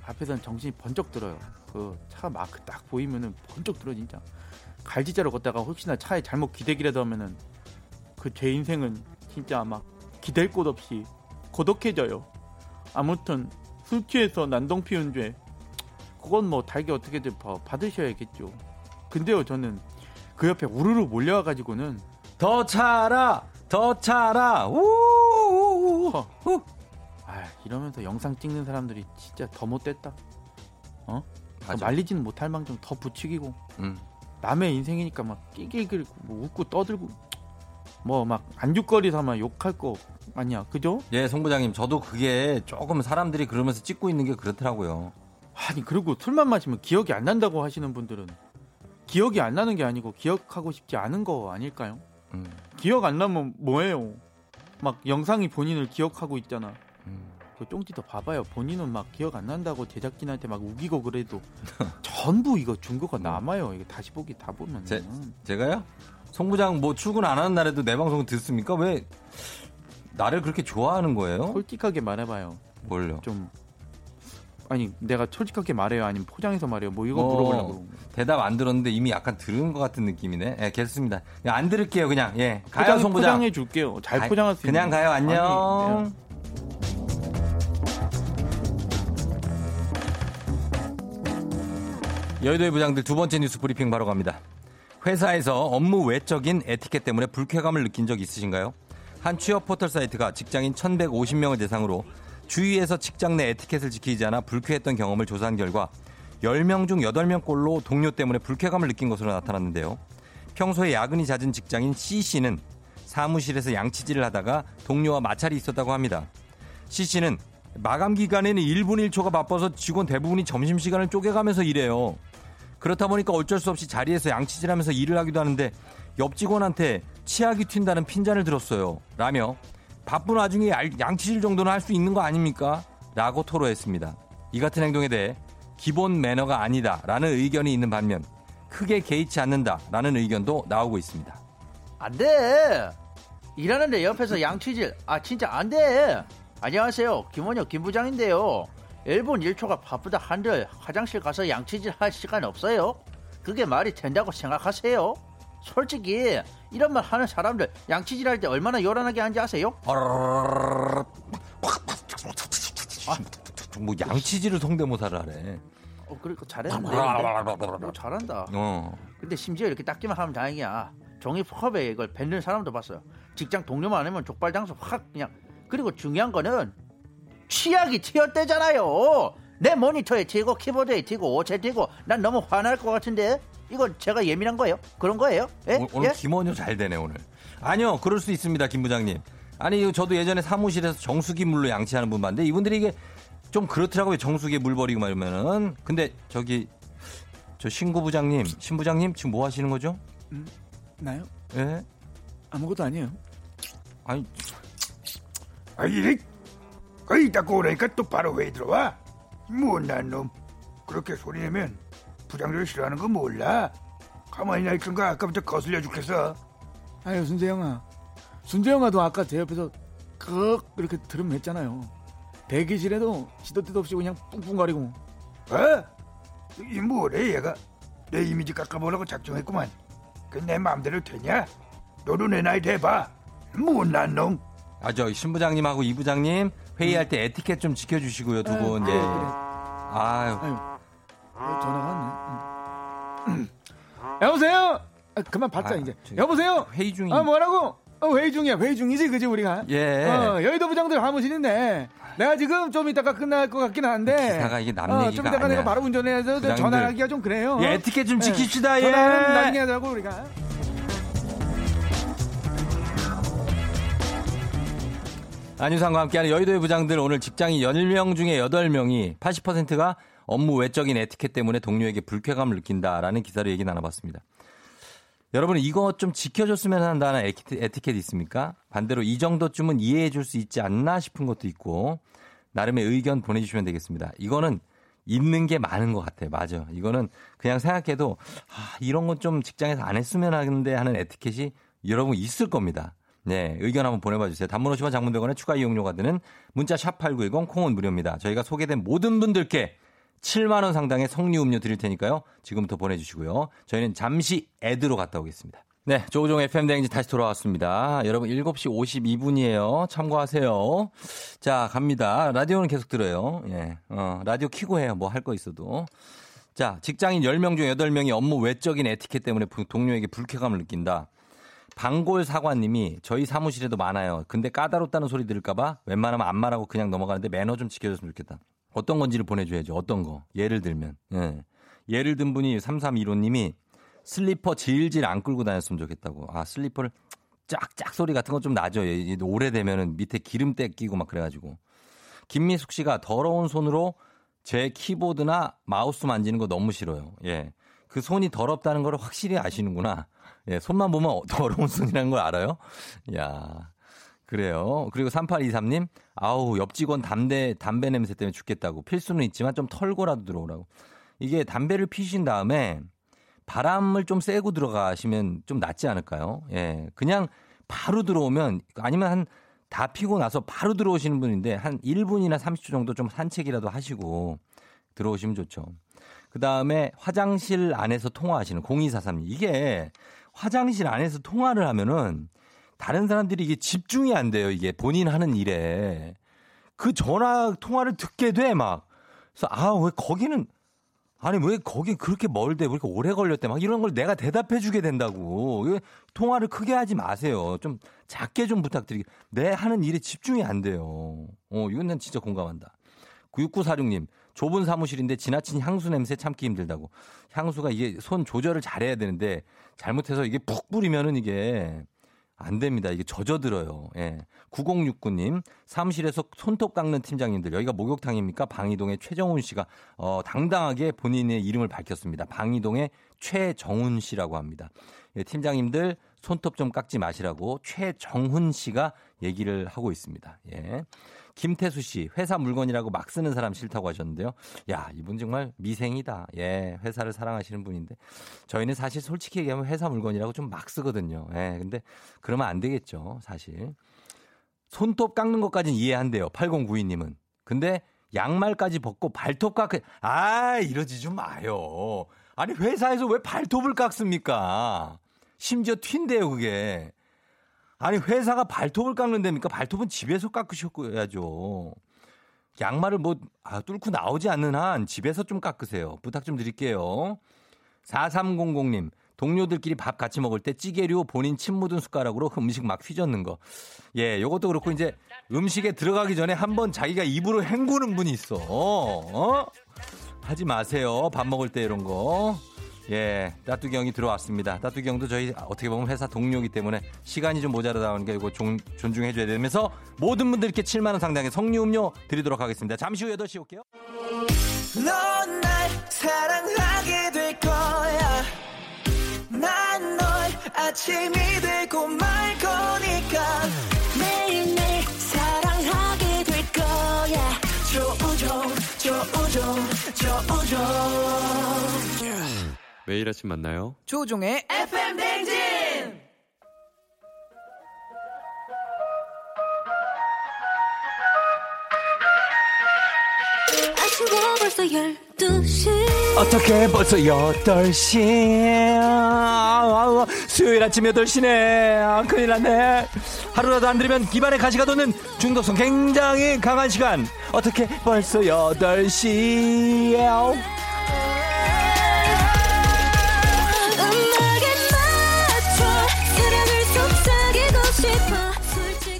앞에선 정신이 번쩍 들어요. 그 차가 막딱 보이면은 번쩍 들어 진짜. 갈지자로 걷다가 혹시나 차에 잘못 기대기라도 하면은 그 제 인생은 진짜 막 기댈 곳 없이 고독해져요. 아무튼 술 취해서 난동 피운 죄 그건 뭐 달게 어떻게든 봐- 받으셔야겠죠. 근데요 저는 그 옆에 우르르 몰려와 가지고는 더 차라, 더 차라. 우우우. 허. 아 이러면서 영상 찍는 사람들이 진짜 더 못됐다. 어? 맞아. 말리지는 못할 망정 더 부추기고 음. 남의 인생이니까 막 끼끼끼고 뭐 웃고 떠들고 뭐 막 안주거리다만 욕할 거 아니야 그죠? 예, 송 부장님, 저도 그게 조금 사람들이 그러면서 찍고 있는 게 그렇더라고요. 아니 그리고 술만 마시면 기억이 안 난다고 하시는 분들은 기억이 안 나는 게 아니고 기억하고 싶지 않은 거 아닐까요? 음, 기억 안 나면 뭐예요? 막 영상이 본인을 기억하고 있잖아. 음. 그 쫑디도 봐봐요. 본인은 막 기억 안 난다고 제작진한테 막 우기고 그래도 *laughs* 전부 이거 증거가 남아요. 이거 다시 보기 다 보면. 제- 제가요? 송 부장 뭐 출근 안 하는 날에도 내 방송 듣습니까? 왜 나를 그렇게 좋아하는 거예요? 솔직하게 말해봐요. 뭘요? 좀 아니 내가 솔직하게 말해요. 아니면 포장해서 말해요. 뭐 이거 어, 물어보려고. 대답 안 들었는데 이미 약간 들은 것 같은 느낌이네. 예, 괜찮습니다. 안 들을게요, 그냥. 예. 가요, 포장, 송 부장. 포장해 줄게요. 잘 가- 포장할 수 있는. 그냥 가요, 안녕. 아니, 여의도의 부장들 두 번째 뉴스 브리핑 바로 갑니다. 회사에서 업무 외적인 에티켓 때문에 불쾌감을 느낀 적 있으신가요? 한 취업 포털 사이트가 직장인 1,150명을 대상으로 주위에서 직장 내 에티켓을 지키지 않아 불쾌했던 경험을 조사한 결과 10명 중 8명꼴로 동료 때문에 불쾌감을 느낀 것으로 나타났는데요. 평소에 야근이 잦은 직장인 C씨는 사무실에서 양치질을 하다가 동료와 마찰이 있었다고 합니다. C씨는 마감 기간에는 1분 1초가 바빠서 직원 대부분이 점심시간을 쪼개가면서 일해요. 그렇다 보니까 어쩔 수 없이 자리에서 양치질하면서 일을 하기도 하는데 옆 직원한테 치약이 튄다는 핀잔을 들었어요. 라며 바쁜 와중에 알- 양치질 정도는 할 수 있는 거 아닙니까? 라고 토로했습니다. 이 같은 행동에 대해 기본 매너가 아니다 라는 의견이 있는 반면 크게 개의치 않는다 라는 의견도 나오고 있습니다. 안 돼. 일하는데 옆에서 양치질. 아 진짜 안 돼. 안녕하세요. 김원혁 김부장인데요. 1분 1초가 바쁘다 한들 화장실 가서 양치질 할 시간 없어요? 그게 말이 된다고 생각하세요? 솔직히 이런 말 하는 사람들 양치질 할 때 얼마나 요란하게 하는지 아세요? 뭐 양치질을 성대모사를 하래. 어 그러니까 잘했는데. 어, 잘한다. 어. 근데 심지어 이렇게 닦기만 하면 다행이야. 종이컵에 이걸 뱉는 사람도 봤어요. 직장 동료만 아니면 족발 장소 확 그냥. 그리고 중요한 거는 취약이 튀었대잖아요. 내 모니터에 튀고 키보드에 튀고 옷에 튀고 난 너무 화날 것 같은데 이건 제가 예민한 거예요? 그런 거예요? 예? 오늘, 예? 김원효 잘 되네 오늘. 아니요, 그럴 수 있습니다, 김 부장님. 아니 저도 예전에 사무실에서 정수기 물로 양치하는 분 봤는데 이분들이 이게 좀 그렇더라고요. 정수기에 물 버리고 막 이러면은. 근데 저기 저 신구 부장님, 신 부장님 지금 뭐 하시는 거죠? 나요? 예? 아무것도 아니에요. 아니 아이, 거의 닦고 오라니까 또 바로 회의 들어와? 못난 놈. 그렇게 소리 내면 부장들 싫어하는 거 몰라? 가만히 나 있던가 아까부터 거슬려 죽겠어. 아유 순재영아, 순재영아도 아까 제 옆에서 그 이렇게 들으면 했잖아요. 대기실에도 시도 때도 없이 그냥 뿡뿡거리고 어? 이 뭐래 얘가? 내 이미지 깎아보려고 작정했구만. 그 내 마음대로 되냐? 너도 내 나이 돼봐. 못난 놈. 아저 신 부장님하고 이 부장님 회의할 때 에티켓 좀 지켜주시고요 두 분. 예. 아유 아유, 어, 전화가 왔네. 음. *clears throat* 여보세요? 아, 그만 받자 아, 이제. 여보세요? 회의 중인. 아 뭐라고? 어, 회의 중이야. 회의 중이지, 그지 우리가? 예. 어, 여의도 부장들 사무실인데 내가 지금 좀 이따가 끝날 것 같긴 한데. 기사가 이게 남 어, 얘기가 좀 이따가 아니야. 내가 바로 운전해서 부장들. 전화하기가 좀 그래요. 예, 에티켓 좀 예. 지킵시다. 예. 전화는 나중에 하자고 우리가. 안유상과 함께하는 여의도의 부장들 오늘 직장인 10명 중에 8명이 80%가 업무 외적인 에티켓 때문에 동료에게 불쾌감을 느낀다라는 기사로 얘기 나눠봤습니다. 여러분 이거 좀 지켜줬으면 한다는 에티켓, 있습니까? 반대로 이 정도쯤은 이해해 줄 수 있지 않나 싶은 것도 있고 나름의 의견 보내주시면 되겠습니다. 이거는 있는 게 많은 것 같아요. 맞아. 이거는 그냥 생각해도 아, 이런 건 좀 직장에서 안 했으면 하는데 하는 에티켓이 여러분 있을 겁니다. 네, 의견 한번 보내봐 주세요. 단문 50원 장문 100원에 추가 이용료가 드는 문자 샵 8910 콩은 무료입니다. 저희가 소개된 모든 분들께 7만 원 상당의 석류 음료 드릴 테니까요. 지금부터 보내주시고요. 저희는 잠시 애드로 갔다 오겠습니다. 네, 조우종 FM 대행지 다시 돌아왔습니다. 여러분 7시 52분이에요. 참고하세요. 자, 갑니다. 라디오는 계속 들어요. 예, 어, 라디오 키고 해요. 뭐 할 거 있어도. 자, 직장인 10명 중 8명이 업무 외적인 에티켓 때문에 부- 동료에게 불쾌감을 느낀다. 방골 사관님이 저희 사무실에도 많아요. 근데 까다롭다는 소리 들을까봐 웬만하면 안 말하고 그냥 넘어가는데 매너 좀 지켜줬으면 좋겠다. 어떤 건지를 보내줘야죠. 어떤 거. 예를 들면. 예. 예를 든 분이 3315님이 슬리퍼 질질 안 끌고 다녔으면 좋겠다고. 아, 슬리퍼를 쫙쫙 소리 같은 거좀 나죠. 예, 오래되면은 밑에 기름때 끼고 막 그래가지고. 김미숙 씨가 더러운 손으로 제 키보드나 마우스 만지는 거 너무 싫어요. 예. 그 손이 더럽다는 걸 확실히 아시는구나. 예, 손만 보면 어, 더러운 손이라는 걸 알아요? 야 그래요. 그리고 3823님, 아우, 옆 직원 담배, 담배 냄새 때문에 죽겠다고. 필수는 있지만 좀 털고라도 들어오라고. 이게 담배를 피신 다음에 바람을 좀 쐬고 들어가시면 좀 낫지 않을까요? 예. 그냥 바로 들어오면 아니면 한 다 피고 나서 바로 들어오시는 분인데 한 1분이나 30초 정도 좀 산책이라도 하시고 들어오시면 좋죠. 그 다음에 화장실 안에서 통화하시는 0243님. 이게 화장실 안에서 통화를 하면은 다른 사람들이 이게 집중이 안 돼요. 이게 본인 하는 일에. 그 전화 통화를 듣게 돼, 막. 그래서 아, 왜 거기는 아니 왜 거기 그렇게 멀대 왜 이렇게 오래 걸렸대 막 이런 걸 내가 대답해 주게 된다고 통화를 크게 하지 마세요 좀 작게 좀 부탁드리게 내 하는 일에 집중이 안 돼요 어 이건 난 진짜 공감한다 9696님 좁은 사무실인데 지나친 향수 냄새 참기 힘들다고 향수가 이게 손 조절을 잘해야 되는데 잘못해서 이게 푹 뿌리면은 이게 안 됩니다. 이게 젖어들어요. 예. 9069님, 사무실에서 손톱 깎는 팀장님들, 여기가 목욕탕입니까? 방이동의 최정훈 씨가, 어, 당당하게 본인의 이름을 밝혔습니다. 방이동의 최정훈 씨라고 합니다. 예, 팀장님들, 손톱 좀 깎지 마시라고 최정훈 씨가 얘기를 하고 있습니다. 예. 김태수 씨, 회사 물건이라고 막 쓰는 사람 싫다고 하셨는데요. 야, 이분 정말 미생이다. 예, 회사를 사랑하시는 분인데. 저희는 사실 솔직히 얘기하면 회사 물건이라고 좀 막 쓰거든요. 예, 근데 그러면 안 되겠죠, 사실. 손톱 깎는 것까지는 이해한대요. 8092님은. 근데 양말까지 벗고 발톱 깎, 아, 이러지 좀 마요. 아니, 회사에서 왜 발톱을 깎습니까? 심지어 튄대요, 그게. 아니 회사가 발톱을 깎는 데입니까? 발톱은 집에서 깎으셔야죠. 양말을 뭐 아, 뚫고 나오지 않는 한 집에서 좀 깎으세요. 부탁 좀 드릴게요. 4300님 동료들끼리 밥 같이 먹을 때 찌개류 본인 침 묻은 숟가락으로 음식 막 휘젓는 거. 예, 요것도 그렇고 이제 음식에 들어가기 전에 한번 자기가 입으로 헹구는 분이 있어. 어? 어? 하지 마세요. 밥 먹을 때 이런 거. 예, 따뚜기 형이 들어왔습니다. 따뚜기 형도 저희 어떻게 보면 회사 동료이기 때문에 시간이 좀 모자라다 보니까 이거 존, 존중해 줘야 되면서 모든 분들께 7만 원 상당의 석류 음료 드리도록 하겠습니다. 잠시 후 8시 올게요. 넌 날 사랑하게 될 거야. 난 널 아침이 되고 말 거니 매일 아침 만나요. 조종의 FM 댕진! 벌써 12시 어떻게 벌써 8시. 아, 수요일 아침 8시네. 아, 큰일 났네. 하루라도 안 들으면 기반에 가시가 돋는 중독성 굉장히 강한 시간. 어떻게 벌써 8시. 음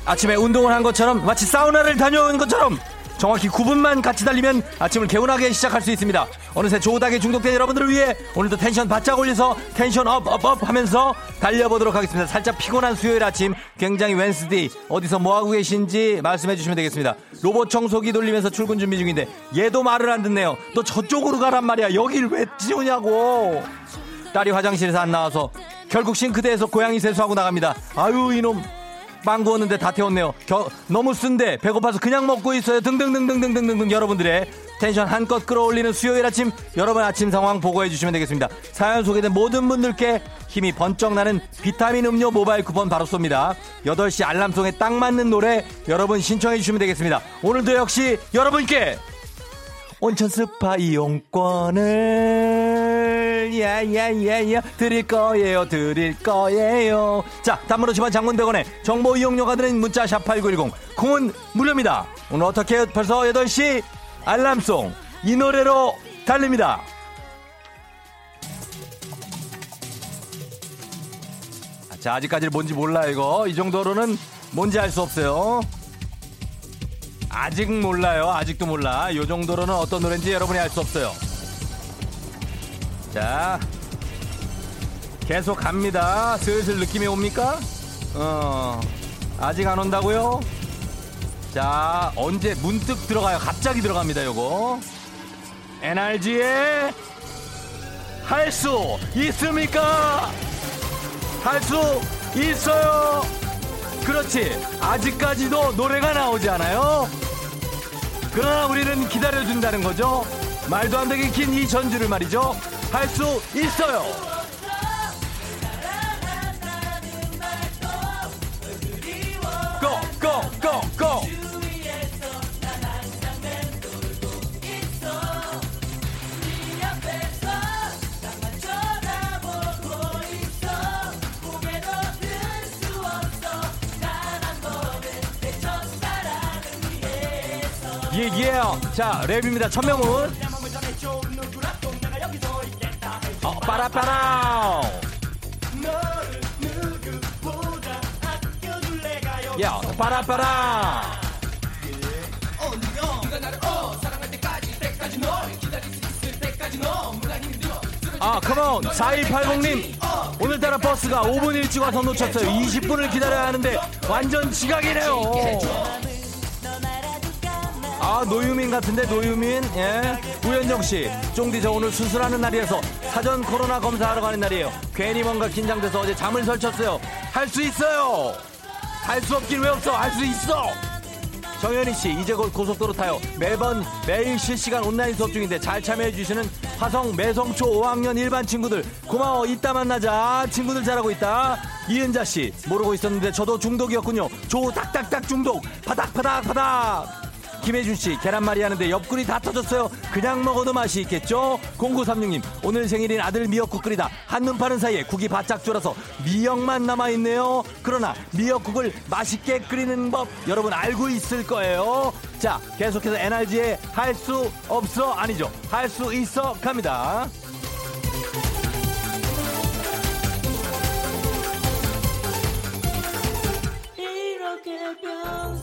아침에 운동을 한 것처럼 마치 사우나를 다녀온 것처럼 정확히 9분만 같이 달리면 아침을 개운하게 시작할 수 있습니다. 어느새 조우닥에 중독된 여러분들을 위해 오늘도 텐션 바짝 올려서 텐션 up up up 하면서 달려보도록 하겠습니다. 살짝 피곤한 수요일 아침 굉장히 Wednesday 어디서 뭐하고 계신지 말씀해 주시면 되겠습니다. 로봇 청소기 돌리면서 출근 준비 중인데 얘도 말을 안 듣네요. 또 저쪽으로 가란 말이야. 여길 왜 지우냐고. 딸이 화장실에서 안 나와서 결국 싱크대에서 고양이 세수하고 나갑니다. 아유 이놈 빵 구웠는데 다 태웠네요. 겨, 너무 쓴데 배고파서 그냥 먹고 있어요. 등등등등등등등 여러분들의 텐션 한껏 끌어올리는 수요일 아침 여러분 아침 상황 보고해 주시면 되겠습니다. 사연 소개된 모든 분들께 힘이 번쩍 나는 비타민 음료 모바일 쿠폰 바로 쏩니다. 8시 알람송에 딱 맞는 노래 여러분 신청해 주시면 되겠습니다. 오늘도 역시 여러분께 온천 스파 이용권을 예예예예 드릴 거예요 드릴 거예요. 자 담으로 집안 장문백원에 정보 이용료가 드는 문자 샵 8910 콩은 무료입니다. 오늘 어떻게 벌써 8시? 알람송. 이 노래로 달립니다. 아, 자 아직까지 뭔지 몰라 이거. 이 정도로는 뭔지 알 수 없어요. 아직 몰라요. 아직도 몰라. 요 정도로는 어떤 노래인지 여러분이 알 수 없어요. 자, 계속 갑니다. 슬슬 느낌이 옵니까? 어, 아직 안 온다고요? 자, 언제 문득 들어가요. 갑자기 들어갑니다, 요거. NRG에 할 수 있습니까? 할 수 있어요. 그렇지. 아직까지도 노래가 나오지 않아요. 그러나 우리는 기다려준다는 거죠. 말도 안 되게 긴 이 전주를 말이죠. 할 수 있어요. 고, 고, 고, 고! 예, 예. 자, 랩입니다. 천명훈. 빠라빠라. 야, 빠라빠라. 아, 컴온. 4180님. 오늘따라 버스가 5분 일찍 와서 놓쳤어요. 20분을 기다려야 하는데 완전 지각이네요. 아 노유민 같은데 노유민. 예. 우현정 씨 쫑디 저 오늘 수술하는 날이어서 사전 코로나 검사하러 가는 날이에요. 괜히 뭔가 긴장돼서 어제 잠을 설쳤어요. 할 수 있어요. 할 수 없긴 왜 없어? 할 수 있어. 정현희 씨 이제 곧 고속도로 타요. 매번 매일 실시간 온라인 수업 중인데 잘 참여해 주시는 화성 매성초 5학년 일반 친구들. 고마워. 이따 만나자. 친구들 잘하고 있다. 이은자 씨 모르고 있었는데 저도 중독이었군요. 조 딱딱딱 중독. 바닥 바닥 바닥 김혜준 씨 계란말이 하는데 옆구리 다 터졌어요. 그냥 먹어도 맛이 있겠죠? 0936님 오늘 생일인 아들 미역국 끓이다 한눈 파는 사이에 국이 바짝 졸아서 미역만 남아 있네요. 그러나 미역국을 맛있게 끓이는 법 여러분 알고 있을 거예요. 자 계속해서 NRG의 할 수 없어 아니죠 할 수 있어 갑니다. 이렇게 평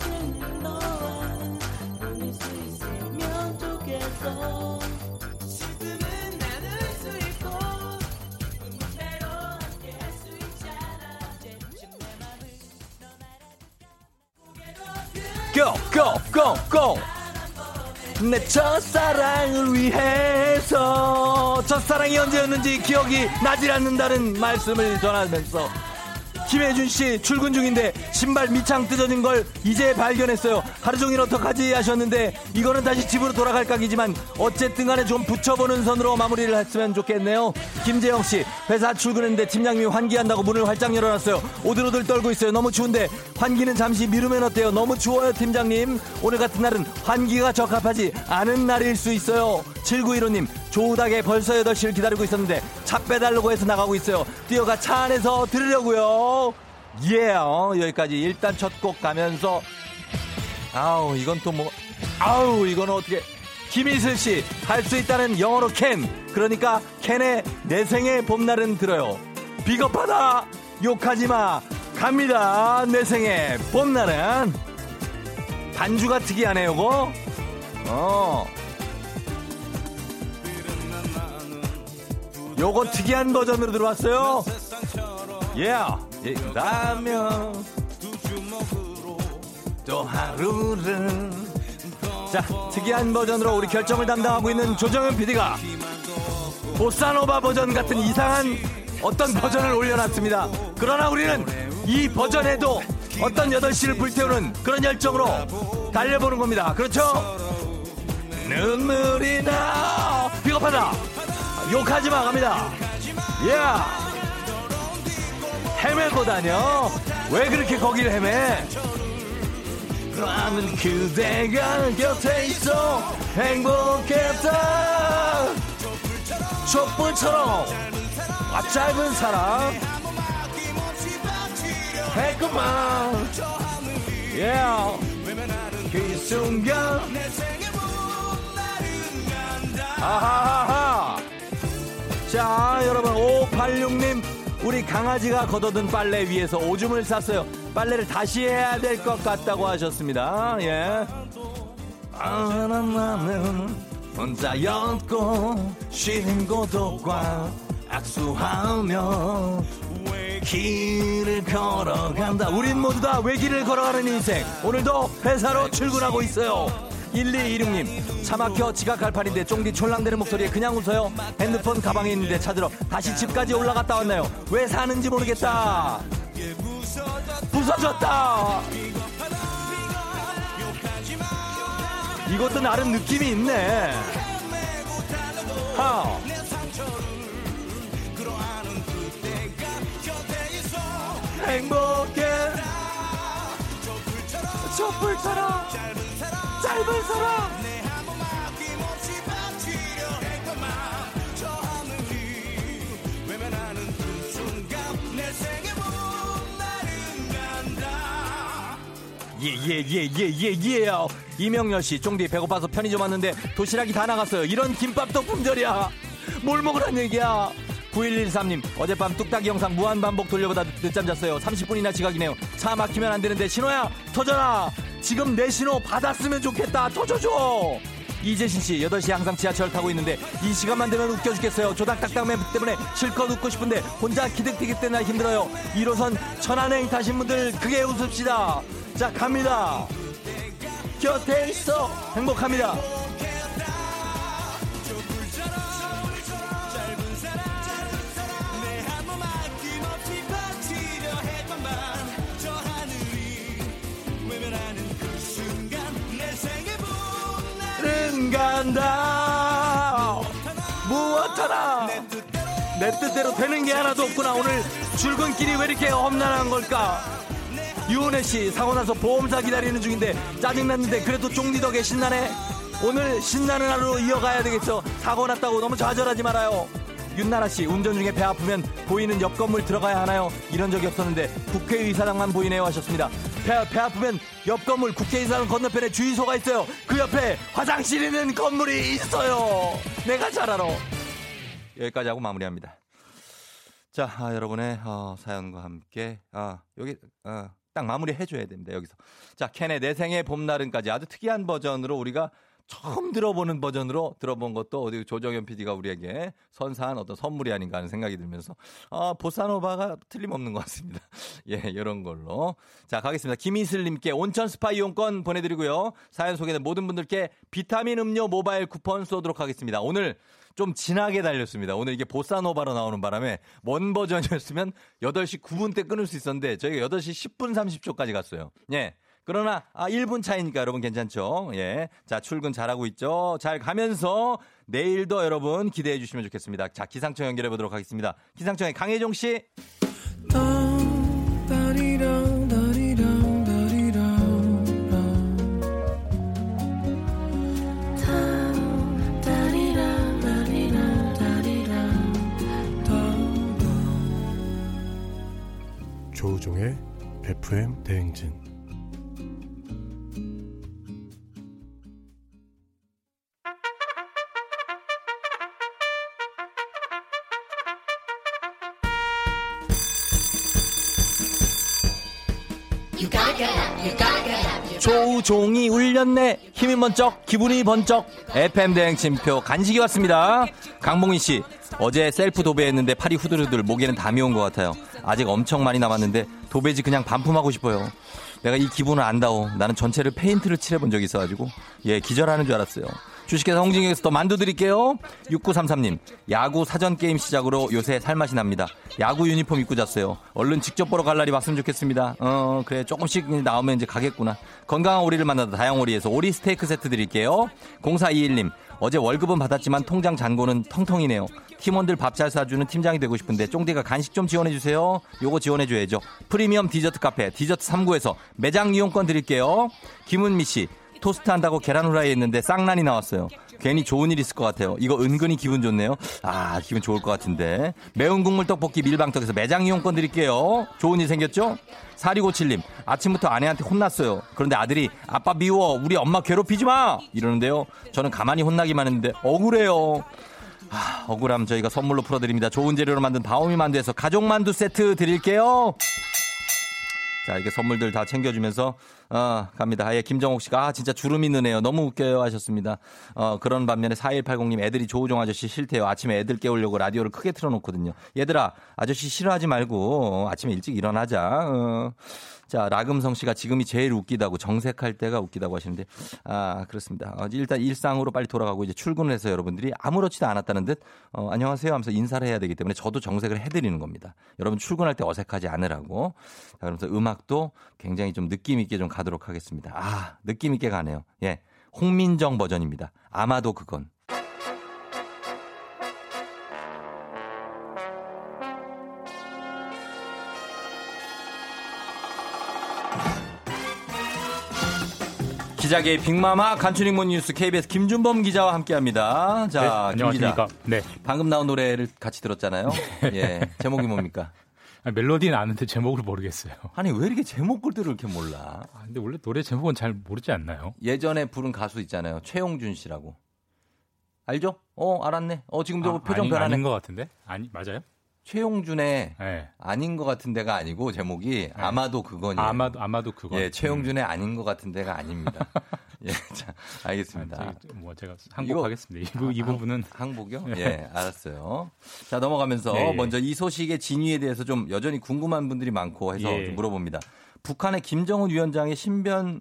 넌 알아줄까 고고고고 내 첫사랑을 위해서. 첫사랑이 언제였는지 기억이 나질 않는다는 말씀을 전하면서 김혜준 씨 출근 중인데 신발 밑창 뜯어진 걸 이제 발견했어요. 하루 종일 어떡하지 하셨는데 이거는 다시 집으로 돌아갈 각이지만 어쨌든 간에 좀 붙여보는 선으로 마무리를 했으면 좋겠네요. 김재영 씨 회사 출근했는데 팀장님이 환기한다고 문을 활짝 열어놨어요. 오들오들 떨고 있어요. 너무 추운데 환기는 잠시 미루면 어때요? 너무 추워요 팀장님. 오늘 같은 날은 환기가 적합하지 않은 날일 수 있어요. 7915님 조우닥에 벌써 8시를 기다리고 있었는데 차 빼달라고 해서 나가고 있어요. 뛰어가 차 안에서 들으려고요. 예, 어, 여기까지. 일단 첫 곡 가면서. 아우 이건 또 뭐 아우 이건 어떻게. 김희슬 씨 할 수 있다는 영어로 캔. 그러니까 캔의 내 생의 봄날은 들어요. 비겁하다. 욕하지 마. 갑니다. 내 생의 봄날은. 반주가 특이하네 요거. 어 요거 특이한 버전으로 들어왔어요. 예. Yeah. 라면 또 하루를 자 특이한 버전으로 우리 결정을 담당하고 있는 조정현 PD가 보사노바 버전 같은 이상한 어떤 버전을 올려놨습니다. 그러나 우리는 이 버전에도 어떤 8시를 불태우는 그런 열정으로 달려보는 겁니다. 그렇죠? 눈물이 나 비겁하다 욕하지 마 갑니다. 예 헤매고 다녀. 왜 그렇게 거기를 헤매? 나는 그대가 곁에 있어. 행복했다. 촛불처럼. 아 짧은 사랑. 했구만. 예그 순간. 아하하하 자 여러분 586님 우리 강아지가 걷어둔 빨래 위에서 오줌을 쌌어요. 빨래를 다시 해야 될 것 같다고 하셨습니다. 예. 아, 나는 혼자였고 쉬는 고독과 악수하며 길을 걸어간다. 우린 모두 다 외길을 걸어가는 인생. 오늘도 회사로 출근하고 있어요. 1216님, 차 막혀 지각할 판인데 쫑디 촐랑대는 목소리에 그냥 웃어요. 핸드폰 가방에 있는데 찾으러 다시 집까지 올라갔다 왔나요? 왜 사는지 모르겠다. 부서졌다. 이것도 나름 느낌이 있네. 하. 행복해. 촛불처럼 짧은 사랑. 예예예예예예 이명렬 씨 쫑디 배고파서 편의점 왔는데 도시락이 다 나갔어요. 이런 김밥도 품절이야. 뭘 먹으란 얘기야 9113님 어젯밤 뚝딱이 영상 무한반복 돌려보다 늦잠 잤어요. 30분이나 지각이네요. 차 막히면 안 되는데 신호야 터져라! 지금 내 신호 받았으면 좋겠다. 터져줘! 이재신 씨 8시 항상 지하철 타고 있는데 이 시간만 되면 웃겨 죽겠어요. 조닥닥닥 맵 때문에 실컷 웃고 싶은데 혼자 기득기득 때나 힘들어요. 1호선 천안행 타신 분들 크게 웃읍시다. 자 갑니다. 곁에 있어. 행복합니다 는 간다. 무엇하나? 내 뜻대로 되는 게 하나도 없구나. 오늘 출근길이 왜 이렇게 험난한 걸까? 유은혜 씨 사고 나서 보험사 기다리는 중인데 짜증났는데 그래도 쫑디 덕에 신나네? 오늘 신나는 하루 이어가야 되겠어 사고 났다고 너무 좌절하지 말아요. 윤나라 씨 운전 중에 배 아프면 보이는 옆 건물 들어가야 하나요? 이런 적이 없었는데 국회의사당만 보이네요 하셨습니다. 배, 배 아프면 옆 건물 국회의사당 건너편에 주유소가 있어요. 그 옆에 화장실 있는 건물이 있어요. 내가 잘 알아. 여기까지 하고 마무리합니다. 자, 아, 여러분의 어, 사연과 함께 아, 여기 어, 딱 마무리 해줘야 됩니다. 여기서 자, 캔의 내 생의 봄날은까지 아주 특이한 버전으로 우리가 처음 들어보는 버전으로 들어본 것도 어디 조정현 PD가 우리에게 선사한 어떤 선물이 아닌가 하는 생각이 들면서 아 보사노바가 틀림없는 것 같습니다. *laughs* 예, 이런 걸로 자 가겠습니다. 김이슬님께 온천 스파 이용권 보내드리고요. 사연 소개된 모든 분들께 비타민 음료 모바일 쿠폰 쏘도록 하겠습니다. 오늘 좀 진하게 달렸습니다. 오늘 이게 보사노바로 나오는 바람에 먼 버전이었으면 8시 9분 때 끊을 수 있었는데 저희가 8시 10분 30초까지 갔어요. 예. 그러나 아 1분 차이니까 여러분 괜찮죠? 예. 자, 출근 잘하고 있죠? 잘 가면서 내일도 여러분 기대해 주시면 좋겠습니다. 자, 기상청 연결해 보도록 하겠습니다. 기상청의 강혜종 씨. 조우종의 FM 대행진 조종이 울렸네. 힘이 번쩍, 기분이 번쩍. FM 대행 침표 간식이 왔습니다. 강봉희 씨, 어제 셀프 도배했는데 팔이 후들후들 목에는 담이 온 것 같아요. 아직 엄청 많이 남았는데 도배지 그냥 반품하고 싶어요. 내가 이 기분을 안다오. 나는 전체를 페인트를 칠해본 적이 있어가지고 예 기절하는 줄 알았어요. 주식회사 홍진경에서 더 만두 드릴게요. 6933님, 야구 사전 게임 시작으로 요새 살맛이 납니다. 야구 유니폼 입고 잤어요. 얼른 직접 보러 갈 날이 왔으면 좋겠습니다. 어, 그래, 조금씩 나오면 이제 가겠구나. 건강한 오리를 만나다 다양오리에서 오리 스테이크 세트 드릴게요. 0421님, 어제 월급은 받았지만 통장 잔고는 텅텅이네요. 팀원들 밥 잘 사주는 팀장이 되고 싶은데 쫑디가 간식 좀 지원해주세요. 요거 지원해줘야죠. 프리미엄 디저트 카페 디저트 3구에서 매장 이용권 드릴게요. 김은미 씨, 토스트 한다고 계란 후라이 했는데 쌍난이 나왔어요. 괜히 좋은 일 있을 것 같아요. 이거 은근히 기분 좋네요. 아, 기분 좋을 것 같은데. 매운 국물 떡볶이 밀방떡에서 매장 이용권 드릴게요. 좋은 일 생겼죠? 4257님, 아침부터 아내한테 혼났어요. 그런데 아들이 아빠 미워. 우리 엄마 괴롭히지 마! 이러는데요. 저는 가만히 혼나기만 했는데 억울해요. 아, 억울함 저희가 선물로 풀어드립니다. 좋은 재료로 만든 다오미 만두에서 가족 만두 세트 드릴게요. 자, 이게 선물들 다 챙겨주면서, 어, 갑니다. 예, 김정옥 씨가, 아, 진짜 주름이 느네요. 너무 웃겨요. 하셨습니다. 어, 그런 반면에 4180님, 애들이 조우종 아저씨 싫대요. 아침에 애들 깨우려고 라디오를 크게 틀어놓거든요. 얘들아, 아저씨 싫어하지 말고, 어, 아침에 일찍 일어나자. 어. 자, 라금성 씨가 지금이 제일 웃기다고, 정색할 때가 웃기다고 하시는데, 아, 그렇습니다. 어, 일단 일상으로 빨리 돌아가고 이제 출근을 해서 여러분들이 아무렇지도 않았다는 듯, 어, 안녕하세요 하면서 인사를 해야 되기 때문에 저도 정색을 해드리는 겁니다. 여러분 출근할 때 어색하지 않으라고. 자, 그러면서 음악도 굉장히 좀 느낌 있게 좀 가도록 하겠습니다. 아, 느낌 있게 가네요. 예. 홍민정 버전입니다. 아마도 그건. 기자계의 빅마마 간추린문 뉴스 KBS 김준범 기자와 함께합니다. 자, 네, 김 기자. 안녕하십니까. 네. 방금 나온 노래를 같이 들었잖아요. *laughs* 예. 제목이 뭡니까? 아니, 멜로디는 아는데 제목을 모르겠어요. 아니, 왜 이렇게 제목들을 이렇게 몰라? 아, 근데 원래 노래 제목은 잘 모르지 않나요? 예전에 부른 가수 있잖아요. 최용준 씨라고. 알죠? 어, 알았네. 어, 지금도 아, 표정 아니, 변하네. 아닌 것 같은데? 아니 맞아요? 최용준의 네. 아닌 것 같은 데가 아니고 제목이 아마도 그거니. 아마도 아마도 그거. 예, 최용준의 아닌 것 같은 데가 아닙니다. *laughs* 예, 자, 알겠습니다. 아, 뭐 제가 항복하겠습니다. 이, 부, 이 부분은 항복이요? 네. 예, 알았어요. 자, 넘어가면서 네, 예. 먼저 이 소식의 진위에 대해서 좀 여전히 궁금한 분들이 많고 해서 예. 좀 물어봅니다. 북한의 김정은 위원장의 신변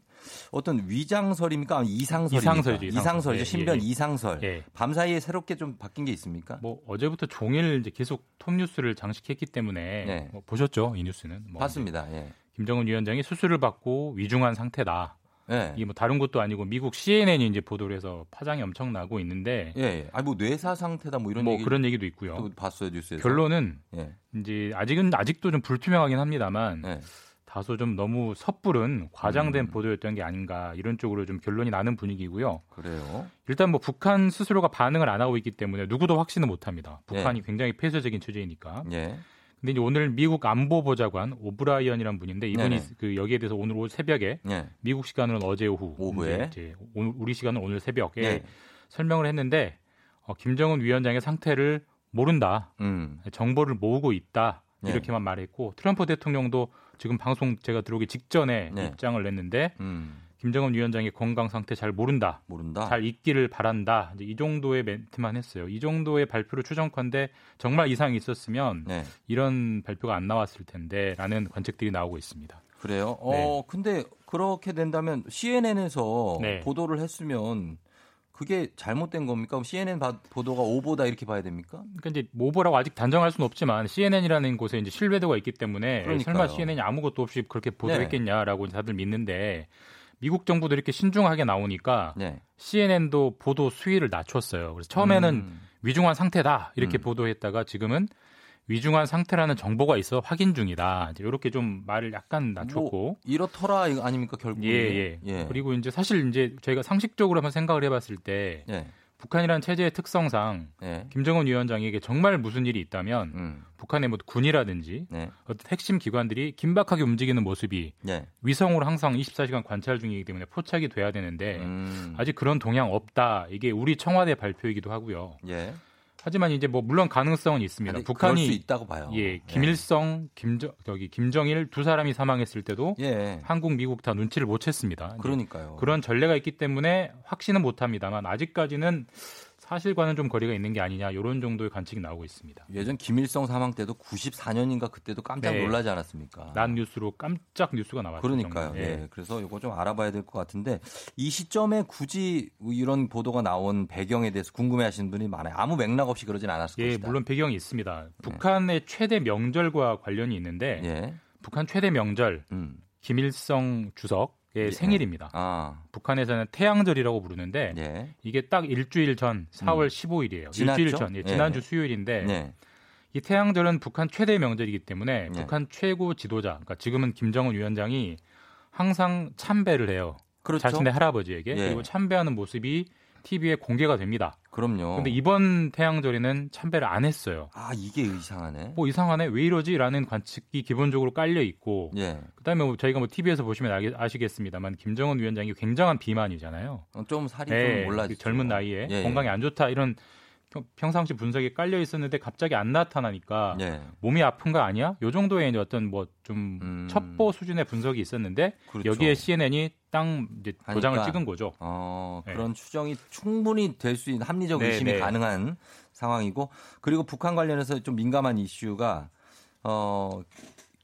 어떤 위장설입니까? 아니, 이상설입니까? 이상설이죠, 이상설. 이상설이죠. 예, 신변 예. 이상설. 예. 밤 사이에 새롭게 좀 바뀐 게 있습니까? 뭐 어제부터 종일 이제 계속 톱 뉴스를 장식했기 때문에 네. 뭐 보셨죠 이 뉴스는 뭐 봤습니다. 예. 김정은 위원장이 수술을 받고 위중한 상태다. 예. 이게 뭐 다른 것도 아니고 미국 CNN이 이제 보도를 해서 파장이 엄청 나고 있는데 예, 예. 아니 뭐 뇌사 상태다 뭐 이런 뭐 얘기 그런 얘기도 있고요. 또 봤어요 뉴스에서. 결론은 예. 이제 아직은 아직도 좀 불투명하긴 합니다만 예. 다소 좀 너무 섣부른 과장된 음. 보도였던 게 아닌가 이런 쪽으로 좀 결론이 나는 분위기고요. 그래요. 일단 뭐 북한 스스로가 반응을 안 하고 있기 때문에 누구도 확신은 못 합니다. 북한이 예. 굉장히 폐쇄적인 체제이니까. 예. 근데 이제 오늘 미국 안보보좌관 오브라이언이라는 분인데 이분이 네네. 그 여기에 대해서 오늘 오- 새벽에 예. 미국 시간으로는 어제 오후 오후에. 이제, 우리 시간은 오늘 새벽에 예. 설명을 했는데 어, 김정은 위원장의 상태를 모른다. 음. 정보를 모으고 있다. 네. 이렇게만 말했고 트럼프 대통령도 지금 방송 제가 들어오기 직전에 네. 입장을 냈는데 음. 김정은 위원장의 건강 상태 잘 모른다. 모른다. 잘 있기를 바란다. 이제 이 정도의 멘트만 했어요. 이 정도의 발표를 추정컨대 정말 이상이 있었으면 네. 이런 발표가 안 나왔을 텐데라는 관측들이 나오고 있습니다. 그래요? 어, 근데 그렇게 된다면 CNN에서 네. 보도를 했으면 그게 잘못된 겁니까? CNN 바- 보도가 오보다 이렇게 봐야 됩니까? 그러니까 이제 모보라고 아직 단정할 수는 없지만 CNN이라는 곳에 이제 신뢰도가 있기 때문에 그러니까요. 설마 CNN이 아무것도 없이 그렇게 네. 보도했겠냐라고 다들 믿는데 미국 정부도 이렇게 신중하게 나오니까 네. CNN도 보도 수위를 낮췄어요. 그래서 처음에는 음. 위중한 상태다 이렇게 음. 보도했다가 지금은 위중한 상태라는 정보가 있어 확인 중이다. 이제 이렇게 좀 말을 약간 낮췄고 뭐 이렇더라 이거 아닙니까 결국? 예, 예. 그리고 이제 사실 이제 저희가 상식적으로 한번 생각을 해봤을 때 예. 북한이라는 체제의 특성상 예. 김정은 위원장에게 정말 무슨 일이 있다면 음. 북한의 뭐 군이라든지 네. 어떤 핵심 기관들이 긴박하게 움직이는 모습이 네. 위성으로 항상 24시간 관찰 중이기 때문에 포착이 돼야 되는데 음. 아직 그런 동향 없다. 이게 우리 청와대 발표이기도 하고요. 예. 하지만 이제 뭐 물론 가능성은 있습니다. 북한이 있다고 봐요. 예, 김일성, 김정 저기 김정일 두 사람이 사망했을 때도 예. 한국, 미국 다 눈치를 못 챘습니다. 그러니까요. 그런 전례가 있기 때문에 확신은 못 합니다만 아직까지는 사실과는 좀 거리가 있는 게 아니냐 이런 정도의 관측이 나오고 있습니다. 예전 김일성 사망 때도 94년인가 그때도 깜짝 네. 놀라지 않았습니까? 난 뉴스로 깜짝 뉴스가 나왔죠. 그러니까요. 정말. 예. 그래서 이거 좀 알아봐야 될 것 같은데 이 시점에 굳이 이런 보도가 나온 배경에 대해서 궁금해하시는 분이 많아요. 아무 맥락 없이 그러진 않았을 예, 것이다. 물론 배경이 있습니다. 북한의 최대 명절과 관련이 있는데 예. 북한 최대 명절 음. 김일성 주석의 예. 생일입니다. 아. 북한에서는 태양절이라고 부르는데 예. 이게 딱 일주일 전 4월 15일이에요. 지났죠? 일주일 전, 예, 예. 지난주 수요일인데 네. 이 태양절은 북한 최대 명절이기 때문에 네. 북한 최고 지도자, 그러니까 지금은 김정은 위원장이 항상 참배를 해요. 그렇죠. 자신의 할아버지에게 예. 그리고 참배하는 모습이 TV에 공개가 됩니다. 그럼요. 근데 이번 태양절에는 참배를 안 했어요. 아, 이게 이상하네. 뭐 이상하네 왜 이러지라는 관측이 기본적으로 깔려 있고 예. 그다음에 뭐 저희가 뭐 TV에서 보시면 아시- 아시겠습니다만 김정은 위원장이 굉장한 비만이잖아요. 어, 좀 살이 예, 좀 올라 그 젊은 나이에 예, 예. 건강에 안 좋다 이런 평- 평상시 분석에 깔려 있었는데 갑자기 안 나타나니까 예. 몸이 아픈 거 아니야? 요 정도의 어떤 뭐좀 음. 첩보 수준의 분석이 있었는데 그렇죠. 여기에 CNN이 땅 이제 도장을 하니까. 찍은 거죠. 어, 네. 그런 추정이 충분히 될 수 있는 합리적 네, 의심이 네. 가능한 상황이고 그리고 북한 관련해서 좀 민감한 이슈가 어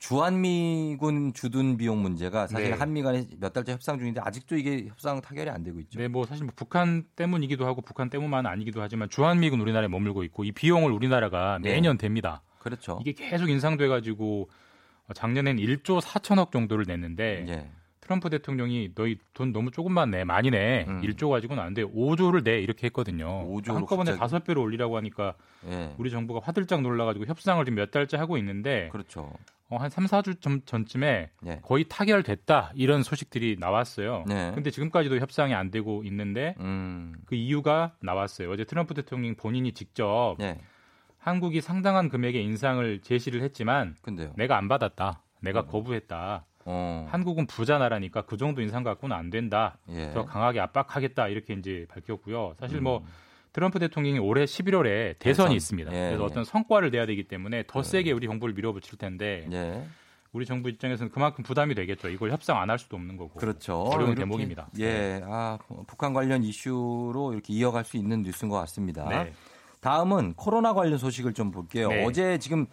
주한미군 주둔 비용 문제가 사실 네. 한미 간에 몇 달째 협상 중인데 아직도 이게 협상 타결이 안 되고 있죠. 네, 뭐 사실 뭐 북한 때문이기도 하고 북한 때문만 아니기도 하지만 주한미군 우리나라에 머물고 있고 이 비용을 우리나라가 네. 매년 댑니다. 그렇죠. 이게 계속 인상돼 가지고 작년엔 1조 4천억 정도를 냈는데 예. 트럼프 대통령이 너희 돈 너무 조금만 내 많이 내 음. 1조 가지고는 안 돼 5조를 내 이렇게 했거든요. 5조로 한꺼번에. 다섯 배로 올리라고 하니까 예. 우리 정부가 화들짝 놀라 가지고 협상을 지금 몇 달째 하고 있는데 그렇죠. 어, 한 3, 4주 전, 전쯤에 예. 거의 타결됐다 이런 소식들이 나왔어요. 네. 근데 지금까지도 협상이 안 되고 있는데 음. 그 이유가 나왔어요. 어제 트럼프 대통령 본인이 직접 예. 한국이 상당한 금액의 인상을 제시를 했지만 근데요. 내가 안 받았다. 내가 거부했다. 어. 한국은 부자 나라니까 그 정도 인상 갖고는 안 된다. 예. 더 강하게 압박하겠다 이렇게 이제 밝혔고요. 사실 음. 뭐 트럼프 대통령이 올해 11월에 대선이 대선. 있습니다. 예, 그래서 예. 어떤 성과를 내야 되기 때문에 더 세게 우리 정부를 밀어붙일 텐데 예. 우리 정부 입장에서는 그만큼 부담이 되겠죠. 이걸 협상 안 할 수도 없는 거고. 그렇죠. 어려운 이렇게, 대목입니다. 예. 아, 북한 관련 이슈로 이렇게 이어갈 수 있는 뉴스인 것 같습니다. 네. 다음은 코로나 관련 소식을 좀 볼게요. 네. 어제 지금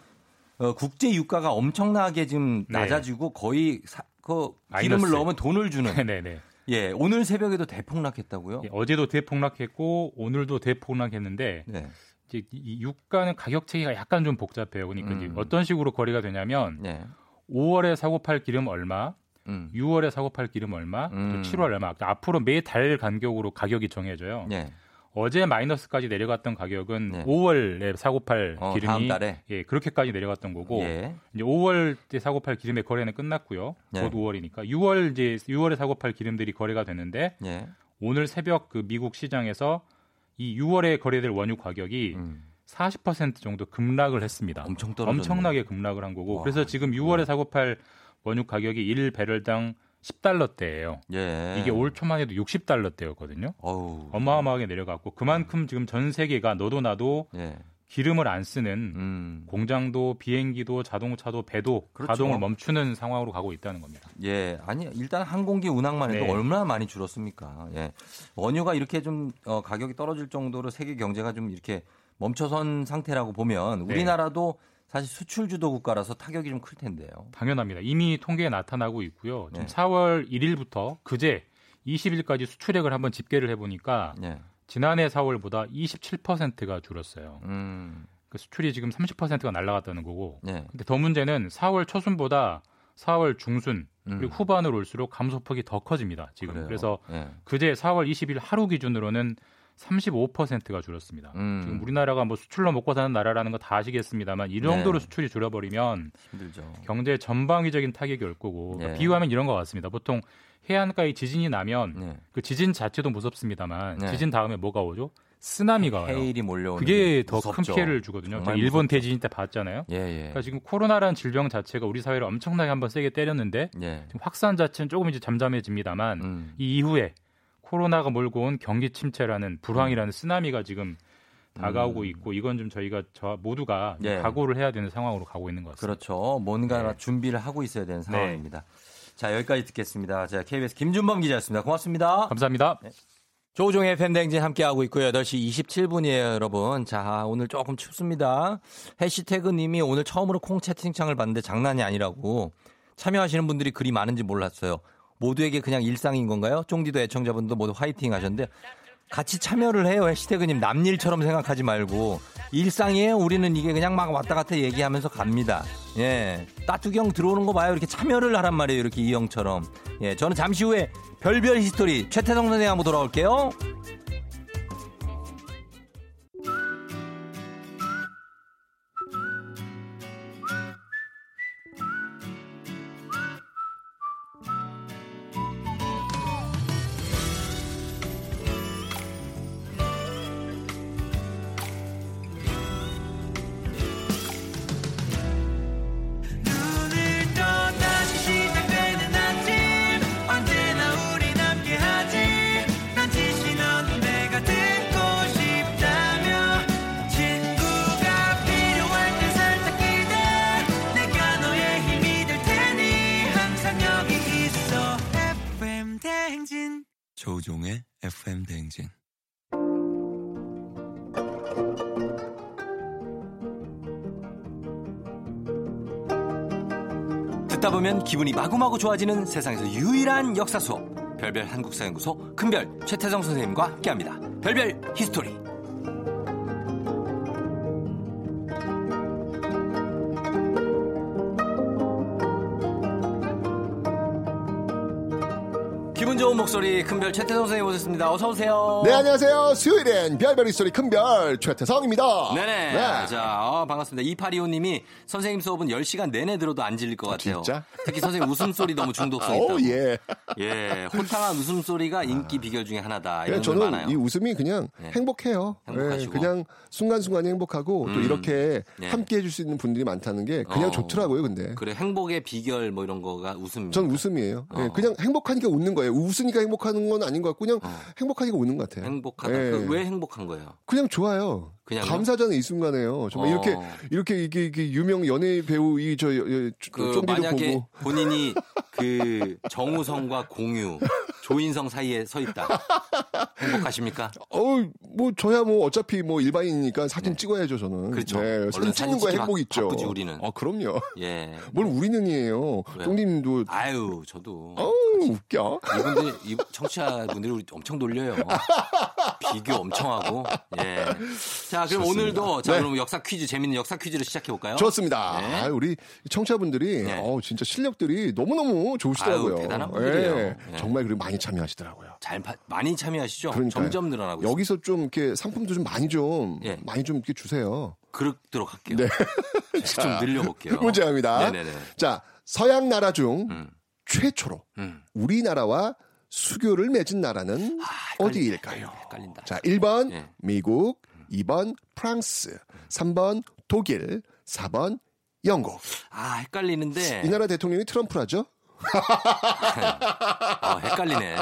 어, 국제 유가가 엄청나게 지금 네. 낮아지고 거의 사, 그 마이너스. 기름을 넣으면 돈을 주는. *laughs* 네네. 예, 오늘 새벽에도 대폭락했다고요? 예, 어제도 대폭락했고 오늘도 대폭락했는데 네. 이제 이- 이 유가는 가격 체계가 약간 좀 복잡해요. 그러니까 음. 어떤 식으로 거래가 되냐면 네. 5월에 사고 팔 기름 얼마, 음. 6월에 사고 팔 기름 얼마, 음. 또 7월 얼마. 그러니까 앞으로 매달 간격으로 가격이 정해져요. 네. 어제 마이너스까지 내려갔던 가격은 네. 5월에 사고 팔 어, 기름이? 예 그렇게까지 내려갔던 거고 예. 이제 5월 때 사고 팔 기름의 거래는 끝났고요. 네. 곧 5월이니까 6월 이제 6월에 사고 팔 기름들이 거래가 되는데 예. 오늘 새벽 그 미국 시장에서 이 6월에 거래될 원유 가격이 음. 40% 정도 급락을 했습니다. 엄청 떨어졌네. 엄청나게 급락을 한 거고 와, 그래서 지금 6월에 사고 팔 원유 가격이 1배럴당 10달러대예요. 예. 이게 올 초만 해도 60달러대였거든요. 어우. 어마어마하게 내려갔고 그만큼 지금 전 세계가 너도 나도 예. 기름을 안 쓰는 음. 공장도 비행기도 자동차도 배도 그렇죠. 가동을 멈추는 상황으로 가고 있다는 겁니다. 예, 아니 일단 항공기 운항만 해도 네. 얼마나 많이 줄었습니까? 예, 원유가 이렇게 좀 어, 가격이 떨어질 정도로 세계 경제가 좀 이렇게 멈춰선 상태라고 보면 네. 우리나라도 사실 수출 주도 국가라서 타격이 좀 클 텐데요. 당연합니다. 이미 통계에 나타나고 있고요. 지금 네. 4월 1일부터 그제 20일까지 수출액을 한번 집계를 해보니까 예, 지난해 4월보다 27%가 줄었어요. 음, 그 수출이 지금 30%가 날라갔다는 거고. 예, 근데 더 문제는 4월 초순보다 4월 중순 그리고 음. 후반으로 올수록 감소폭이 더 커집니다. 지금 그래요. 그래서 예, 그제 4월 20일 하루 기준으로는 35%가 줄었습니다. 음. 지금 우리나라가 뭐 수출로 먹고 사는 나라라는 거 다 아시겠습니다만 이 정도로 네. 수출이 줄어버리면 힘들죠. 경제 전방위적인 타격이 올 거고 그러니까 네. 비유하면 이런 것 같습니다. 보통 해안가에 지진이 나면 네. 그 지진 자체도 무섭습니다만 네. 지진 다음에 뭐가 오죠? 쓰나미가 와요. 헤일이 몰려오는 그게 게더 큰. 피해를 주거든요. 저희 일본 무섭죠. 대지진 때 봤잖아요. 예, 예, 그러니까 지금 코로나라는 질병 자체가 우리 사회를 엄청나게 한번 세게 때렸는데 예, 지금 확산 자체는 조금 이제 잠잠해집니다만 음, 이 이후에 코로나가 몰고 온 경기 침체라는 불황이라는 쓰나미가 지금 다가오고 음. 있고 이건 좀 저희가 저 모두가 좀 예. 각오를 해야 되는 상황으로 가고 있는 것 같습니다. 그렇죠. 뭔가 네. 준비를 하고 있어야 되는 상황입니다. 자, 여기까지 듣겠습니다. 자, KBS 김준범 기자였습니다. 고맙습니다. 감사합니다. 조우종의 팬댕진 함께하고 있고요. 8시 27분이에요, 여러분. 자, 오늘 조금 춥습니다. 해시태그 님이 오늘 처음으로 콩 채팅창을 봤는데 장난이 아니라고 참여하시는 분들이 그리 많은지 몰랐어요. 모두에게 그냥 일상인 건가요? 쫑디도 애청자분도 모두 화이팅 하셨는데 같이 참여를 해요. 해시태그님 남일처럼 생각하지 말고 일상이에요. 우리는 이게 그냥 막 왔다 갔다 얘기하면서 갑니다. 예, 따뚜경 들어오는 거 봐요. 이렇게 참여를 하란 말이에요. 이렇게 이 형처럼. 예, 저는 잠시 후에 별별 히스토리 최태성 선생 한번 돌아올게요. 보면 기분이 마구마구 좋아지는 세상에서 유일한 역사 수업 별별 한국사연구소 큰별 최태성 선생님과 함께합니다. 별별 히스토리. 목소리 큰별 최태성 선생님 오셨습니다. 어서 오세요. 네, 안녕하세요. 수요일엔 별별 히스토리 큰별 최태성입니다. 네네. 네. 자, 어, 반갑습니다. 2825님이 선생님 수업은 10시간 내내 들어도 안 질릴 것 같아요. 진짜? 특히 선생님 웃음소리 너무 중독성 *laughs* 있다고. 오, 예. 예, 호탕한 웃음소리가 인기 비결 중에 하나다. 이런 분 저는 많아요. 이 웃음이 그냥 네. 행복해요. 행복하시고. 예, 그냥 순간순간이 행복하고 또 음. 이렇게 네. 함께 해 줄 수 있는 분들이 많다는 게 그냥 어. 좋더라고요, 근데. 그래, 행복의 비결 뭐 이런 거가 웃음. 전 웃음이에요. 예, 어. 그냥 행복하니까 웃는 거예요. 웃 으니까 행복하는 건 아닌 것 같고 그냥 어. 행복하니까 웃는 것 같아요. 행복하다. 예. 그 왜 행복한 거예요? 그냥 좋아요. 그냥요? 감사잖아요 이 순간에요. 정말 어. 이렇게 이렇게 이게, 이게 유명 연예 배우 이 저 그 좀비도 만약에 보고 본인이 그 정우성과 공유, 조인성 사이에 서 있다. *laughs* 행복하십니까? 어 뭐 저야 뭐 어차피 뭐 일반인이니까 사진 찍어야죠 저는. 그렇죠. 네, 얼른 사진 찍는 사진 거 찍기 행복 바- 있죠. 바쁘지, 우리는. 어 그럼요. 예. *laughs* 뭘 우리는이에요. 똥님도 아유, 저도. 어우 웃겨. 이분들, 이 청취자분들이 우리 엄청 놀려요. *laughs* 비교 엄청 하고. 예. 자, 그럼 좋습니다. 오늘도 자, 네. 그럼 역사 퀴즈 재밌는 역사 퀴즈를 시작해 볼까요? 좋습니다. 네. 아, 우리 청취자분들이 네. 어우, 진짜 실력들이 너무 너무 좋으시더라고요. 아유, 대단한 분들이에요. 예, 네. 정말 그리고 많이 참여하시더라고요. 잘 파- 많이 참여하시죠? 그러니까요. 점점 늘어나고 있어요. 여기서 좀 이렇게 상품도 좀 많이 좀 예. 많이 좀 이렇게 주세요. 그렇도록 할게요. 네. *laughs* 좀 늘려볼게요. *laughs* 문제 갑니다. 네네네. 자, 서양 나라 중 음. 최초로 음. 우리나라와 수교를 맺은 나라는 아, 어디일까요? 헷갈린다. 자, 1번 예. 미국, 2번 프랑스, 3번 독일, 4번 영국. 아, 헷갈리는데. 이 나라 대통령이 트럼프라죠? 어, 헷갈리네.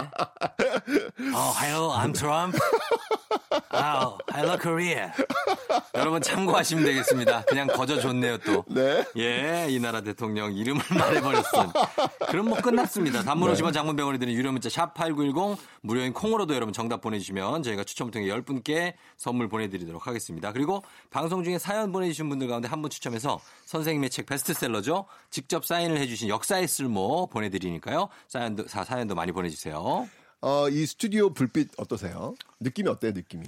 어, hello, I'm Trump. 아, hello, Korea. 여러분 참고하시면 되겠습니다. 그냥 거저 좋네요, 또. 네. 예, 이 나라 대통령 이름을 *laughs* 말해버렸어. 그럼 뭐 끝났습니다. 단문 네. 50원 장문병원이 드는 유료 문자 샵 8910 무료인 콩으로도 여러분 정답 보내주시면 저희가 추첨을 통해 10분께 선물 보내드리도록 하겠습니다. 그리고 방송 중에 사연 보내주신 분들 가운데 한 분 추첨해서 선생님의 책 베스트셀러죠. 직접 사인을 해주신 역사의 쓸모 보내드리니까요. 사연도, 사, 사연도 많이 보내주세요. 어, 이 스튜디오 불빛 어떠세요? 느낌이 어때요, 느낌이?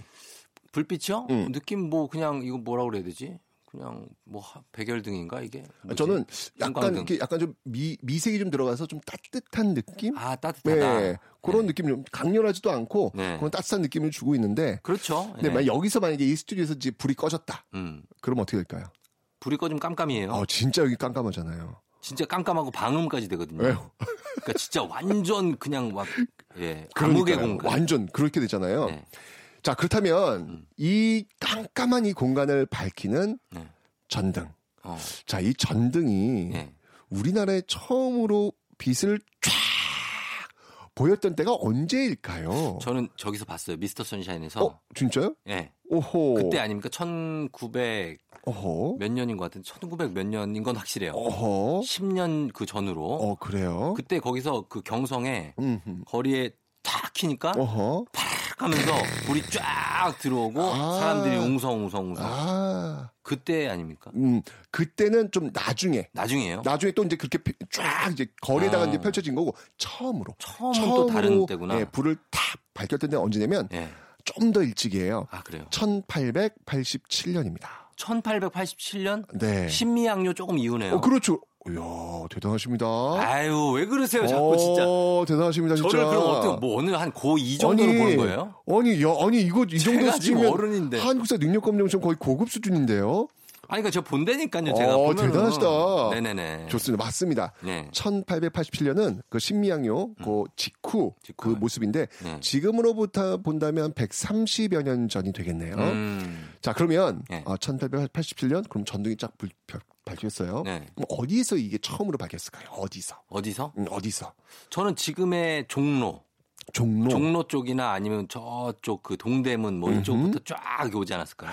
불빛이요? 음. 느낌 뭐 그냥 이거 뭐라고 그래야 되지? 그냥 뭐 하- 백열등인가 이게? 뭐지? 저는 약간 형광등. 이렇게 약간 좀 미, 미색이 좀 들어가서 좀 따뜻한 느낌? 아 따뜻하다. 네. 그런 느낌이 좀 강렬하지도 않고 네. 그런 따뜻한 느낌을 주고 있는데 그렇죠. 근데 예. 만약 여기서 만약에 이 스튜디오에서 이제 불이 꺼졌다. 음. 그럼 어떻게 될까요? 불이 꺼지면 깜깜이에요. 어, 진짜 여기 깜깜하잖아요. 진짜 깜깜하고 방음까지 되거든요. 왜요? 그러니까 진짜 완전 그냥 막 예. 암흑의 공간. 완전 그렇게 되잖아요. 네. 자, 그렇다면 음. 이 깜깜한 이 공간을 밝히는 네. 전등. 어. 자, 이 전등이 네. 우리나라에 처음으로 빛을 쫙 보였던 때가 언제일까요? 저는 저기서 봤어요. 미스터 선샤인에서. 어, 진짜요? 예. 오호. 그때 아닙니까? 1900몇 어허. 년인 것 같은데 1900 몇 년인 건 확실해요. 어허. 10년 그 전으로. 어, 그래요? 그때 거기서 그 경성에 음흠. 거리에 탁 키니까 어허. 탁 하면서 불이 쫙 들어오고 아. 사람들이 웅성웅성웅성. 아. 그때 아닙니까? 음, 그때는 좀 나중에. 나중이에요. 나중에 또 이제 그렇게 피- 쫙 이제 거리에다가 아. 이제 펼쳐진 거고 처음으로 처음은 또 다른 때구나. 예, 불을 탁 밝혔던 데는 언제냐면 예. 좀 더 일찍이에요. 아, 그래요. 1887년입니다. 1887년 네. 신미양요 조금 이후네요. 어, 그렇죠. 이야, 대단하십니다. 아유, 왜 그러세요? 자꾸 진짜. 어, 대단하십니다, 진짜. 저를 그럼 어떻게 뭐 오늘 한 고2 정도로 아니, 보는 거예요? 아니, 야, 아니 이거 이 정도 수준이면 어른인데. 한국사 능력 검정 좀 거의 고급 수준인데요. 아니 그러니까 저 본다니까요. 제가 어, 보면은. 대단하시다. 네네네. 좋습니다. 맞습니다. 네. 1887년은 그 신미양요 그 직후, 그 모습인데 네. 지금으로부터 본다면 130여 년 전이 되겠네요. 음. 자 그러면 네. 어, 1887년 그럼 전등이 쫙 불, 펴- 밝혔어요. 네. 그럼 어디서 이게 처음으로 밝혔을까요? 어디서? 어디서? 음, 어디서? 저는 지금의 종로. 종로. 종로 쪽이나 아니면 저쪽 그 동대문 뭐 이쪽부터 쫙 오지 않았을까요?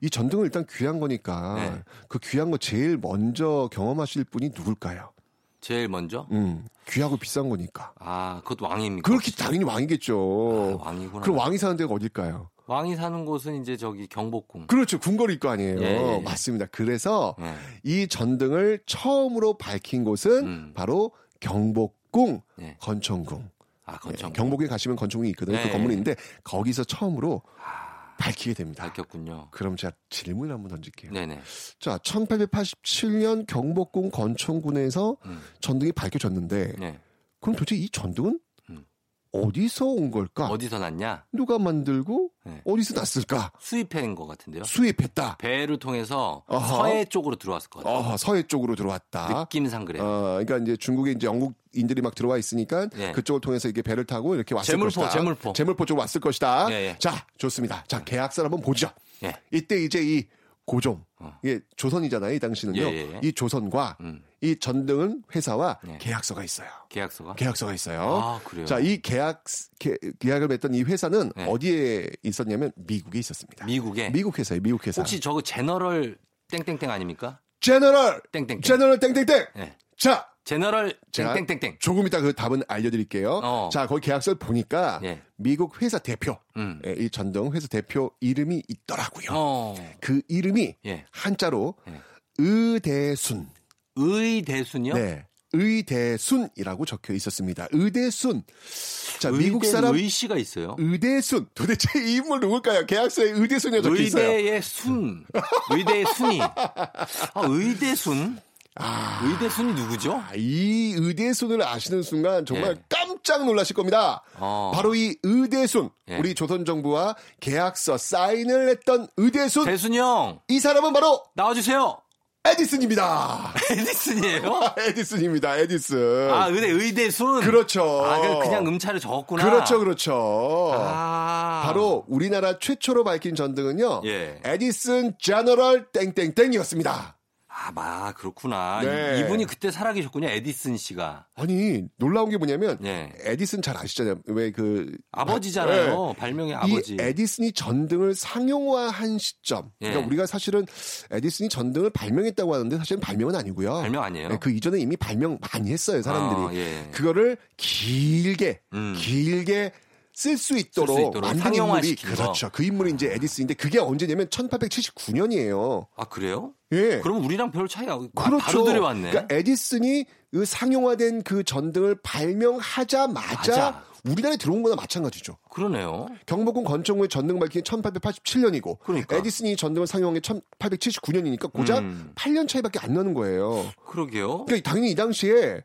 이 전등은 일단 귀한 거니까 네. 그 귀한 거 제일 먼저 경험하실 분이 누굴까요? 제일 먼저? 음, 귀하고 비싼 거니까. 아, 그것도 왕입니까? 그렇게 당연히 왕이겠죠. 아, 왕이구나. 그럼 왕이 사는 데가 어딜까요? 왕이 사는 곳은 이제 저기 경복궁. 그렇죠. 궁궐일 거 아니에요. 예, 예, 예. 맞습니다. 그래서 예. 이 전등을 처음으로 밝힌 곳은 음. 바로 경복궁 예. 건천궁. 아, 건청. 예, 경복에 가시면 건천궁이 있거든요. 예, 그 예. 건물이 있는데 거기서 처음으로 밝히게 됩니다. 밝혔군요. 그럼 제가 질문을 한번 던질게요. 네네. 자, 1887년 경복궁 건천군에서 음. 전등이 밝혀졌는데 네. 그럼 도대체 이 전등은 음. 어디서 온 걸까? 어디서 났냐? 누가 만들고 네. 어디서 났을까? 수입해낸 것 같은데요. 수입했다. 배를 통해서 어허. 서해 쪽으로 들어왔을 것 같아요. 어, 서해 쪽으로 들어왔다. 느낌상 그래요. 어, 그러니까 이제 중국에 이제 영국 인들이 막 들어와 있으니까 예. 그쪽을 통해서 이게 배를 타고 이렇게 왔을 제물포, 것이다. 제물포. 제물포 쪽으로 왔을 것이다. 예, 예. 자, 좋습니다. 자, 계약서를 한번 보죠. 예. 이때 이제 이 고종, 어. 이게 조선이잖아요, 이 당시는요. 예, 예, 예. 이 조선과 음. 이 전등은 회사와 예. 계약서가 있어요. 계약서가? 계약서가 있어요. 아, 그래요? 자, 이 계약 계, 계약을 맺던 이 회사는 네. 어디에 있었냐면 미국에 있었습니다. 미국에? 미국 회사예요, 미국 회사. 혹시 저거 제너럴 땡땡땡 아닙니까? 제너럴 땡땡땡. 제너럴 땡땡땡. 예. 자, 제너럴 제가 땡땡땡땡. 조금 이따 그 답은 알려드릴게요. 어. 자, 거기 계약서를 보니까 예. 미국 회사 대표, 음. 예, 이 전등 회사 대표 이름이 있더라고요. 어. 그 이름이 예. 한자로 예. 의대순. 의대순이요? 네. 의대순이라고 적혀 있었습니다. 의대순. 자, 미국 의대 사람 의씨가 있어요. 의대순. 도대체 *laughs* 이 인물 누굴까요? 계약서에 의대순이라고 적혀 있어요. 의대의 순. 의대의 순이. 아, 의대순? 의대순이 누구죠? 아, 이 의대순을 아시는 순간 정말 예. 깜짝 놀라실 겁니다. 어. 바로 이 의대순. 예. 우리 조선 정부와 계약서 사인을 했던 의대순. 대순이 형, 이 사람은 바로 나와주세요. 에디슨입니다. *laughs* 에디슨이에요? 에디슨입니다. 에디슨. 아, 의대, 의대순? 그렇죠. 아, 그 그냥 음차를 적었구나. 그렇죠, 그렇죠. 아. 바로 우리나라 최초로 밝힌 전등은요. 예. 에디슨 제너럴 땡땡땡이었습니다. 아, 마, 그렇구나. 네. 이- 이분이 그때 살아계셨군요, 에디슨 씨가. 아니 놀라운 게 뭐냐면 예. 에디슨 잘 아시잖아요. 왜 그 아버지잖아요. 발명의 아버지. 이 에디슨이 전등을 상용화한 시점. 그러니까 예. 우리가 사실은 에디슨이 전등을 발명했다고 하는데 사실은 발명은 아니고요. 발명 아니에요? 네, 그 이전에 이미 발명 많이 했어요, 사람들이. 아, 예. 그거를 길게 음. 길게 쓸 수 있도록, 쓸 수 있도록 만든 인물이. 그렇죠. 그 인물이 이제 에디슨인데 그게 언제냐면 1879년이에요. 아, 그래요? 예. 그럼 우리랑 별 차이가 없- 아, 그렇죠. 바로 들여왔네. 그러니까 에디슨이 그 상용화된 그 전등을 발명하자마자 맞아. 우리나라에 들어온 거나 마찬가지죠. 그러네요. 경복궁 건축물의 전등 밝힌 게 1887년이고 그러니까. 에디슨이 전등을 상용한 게 1879년이니까 고작 음. 8년 차이밖에 안 나는 거예요. 그러게요. 그러니까 당연히 이 당시에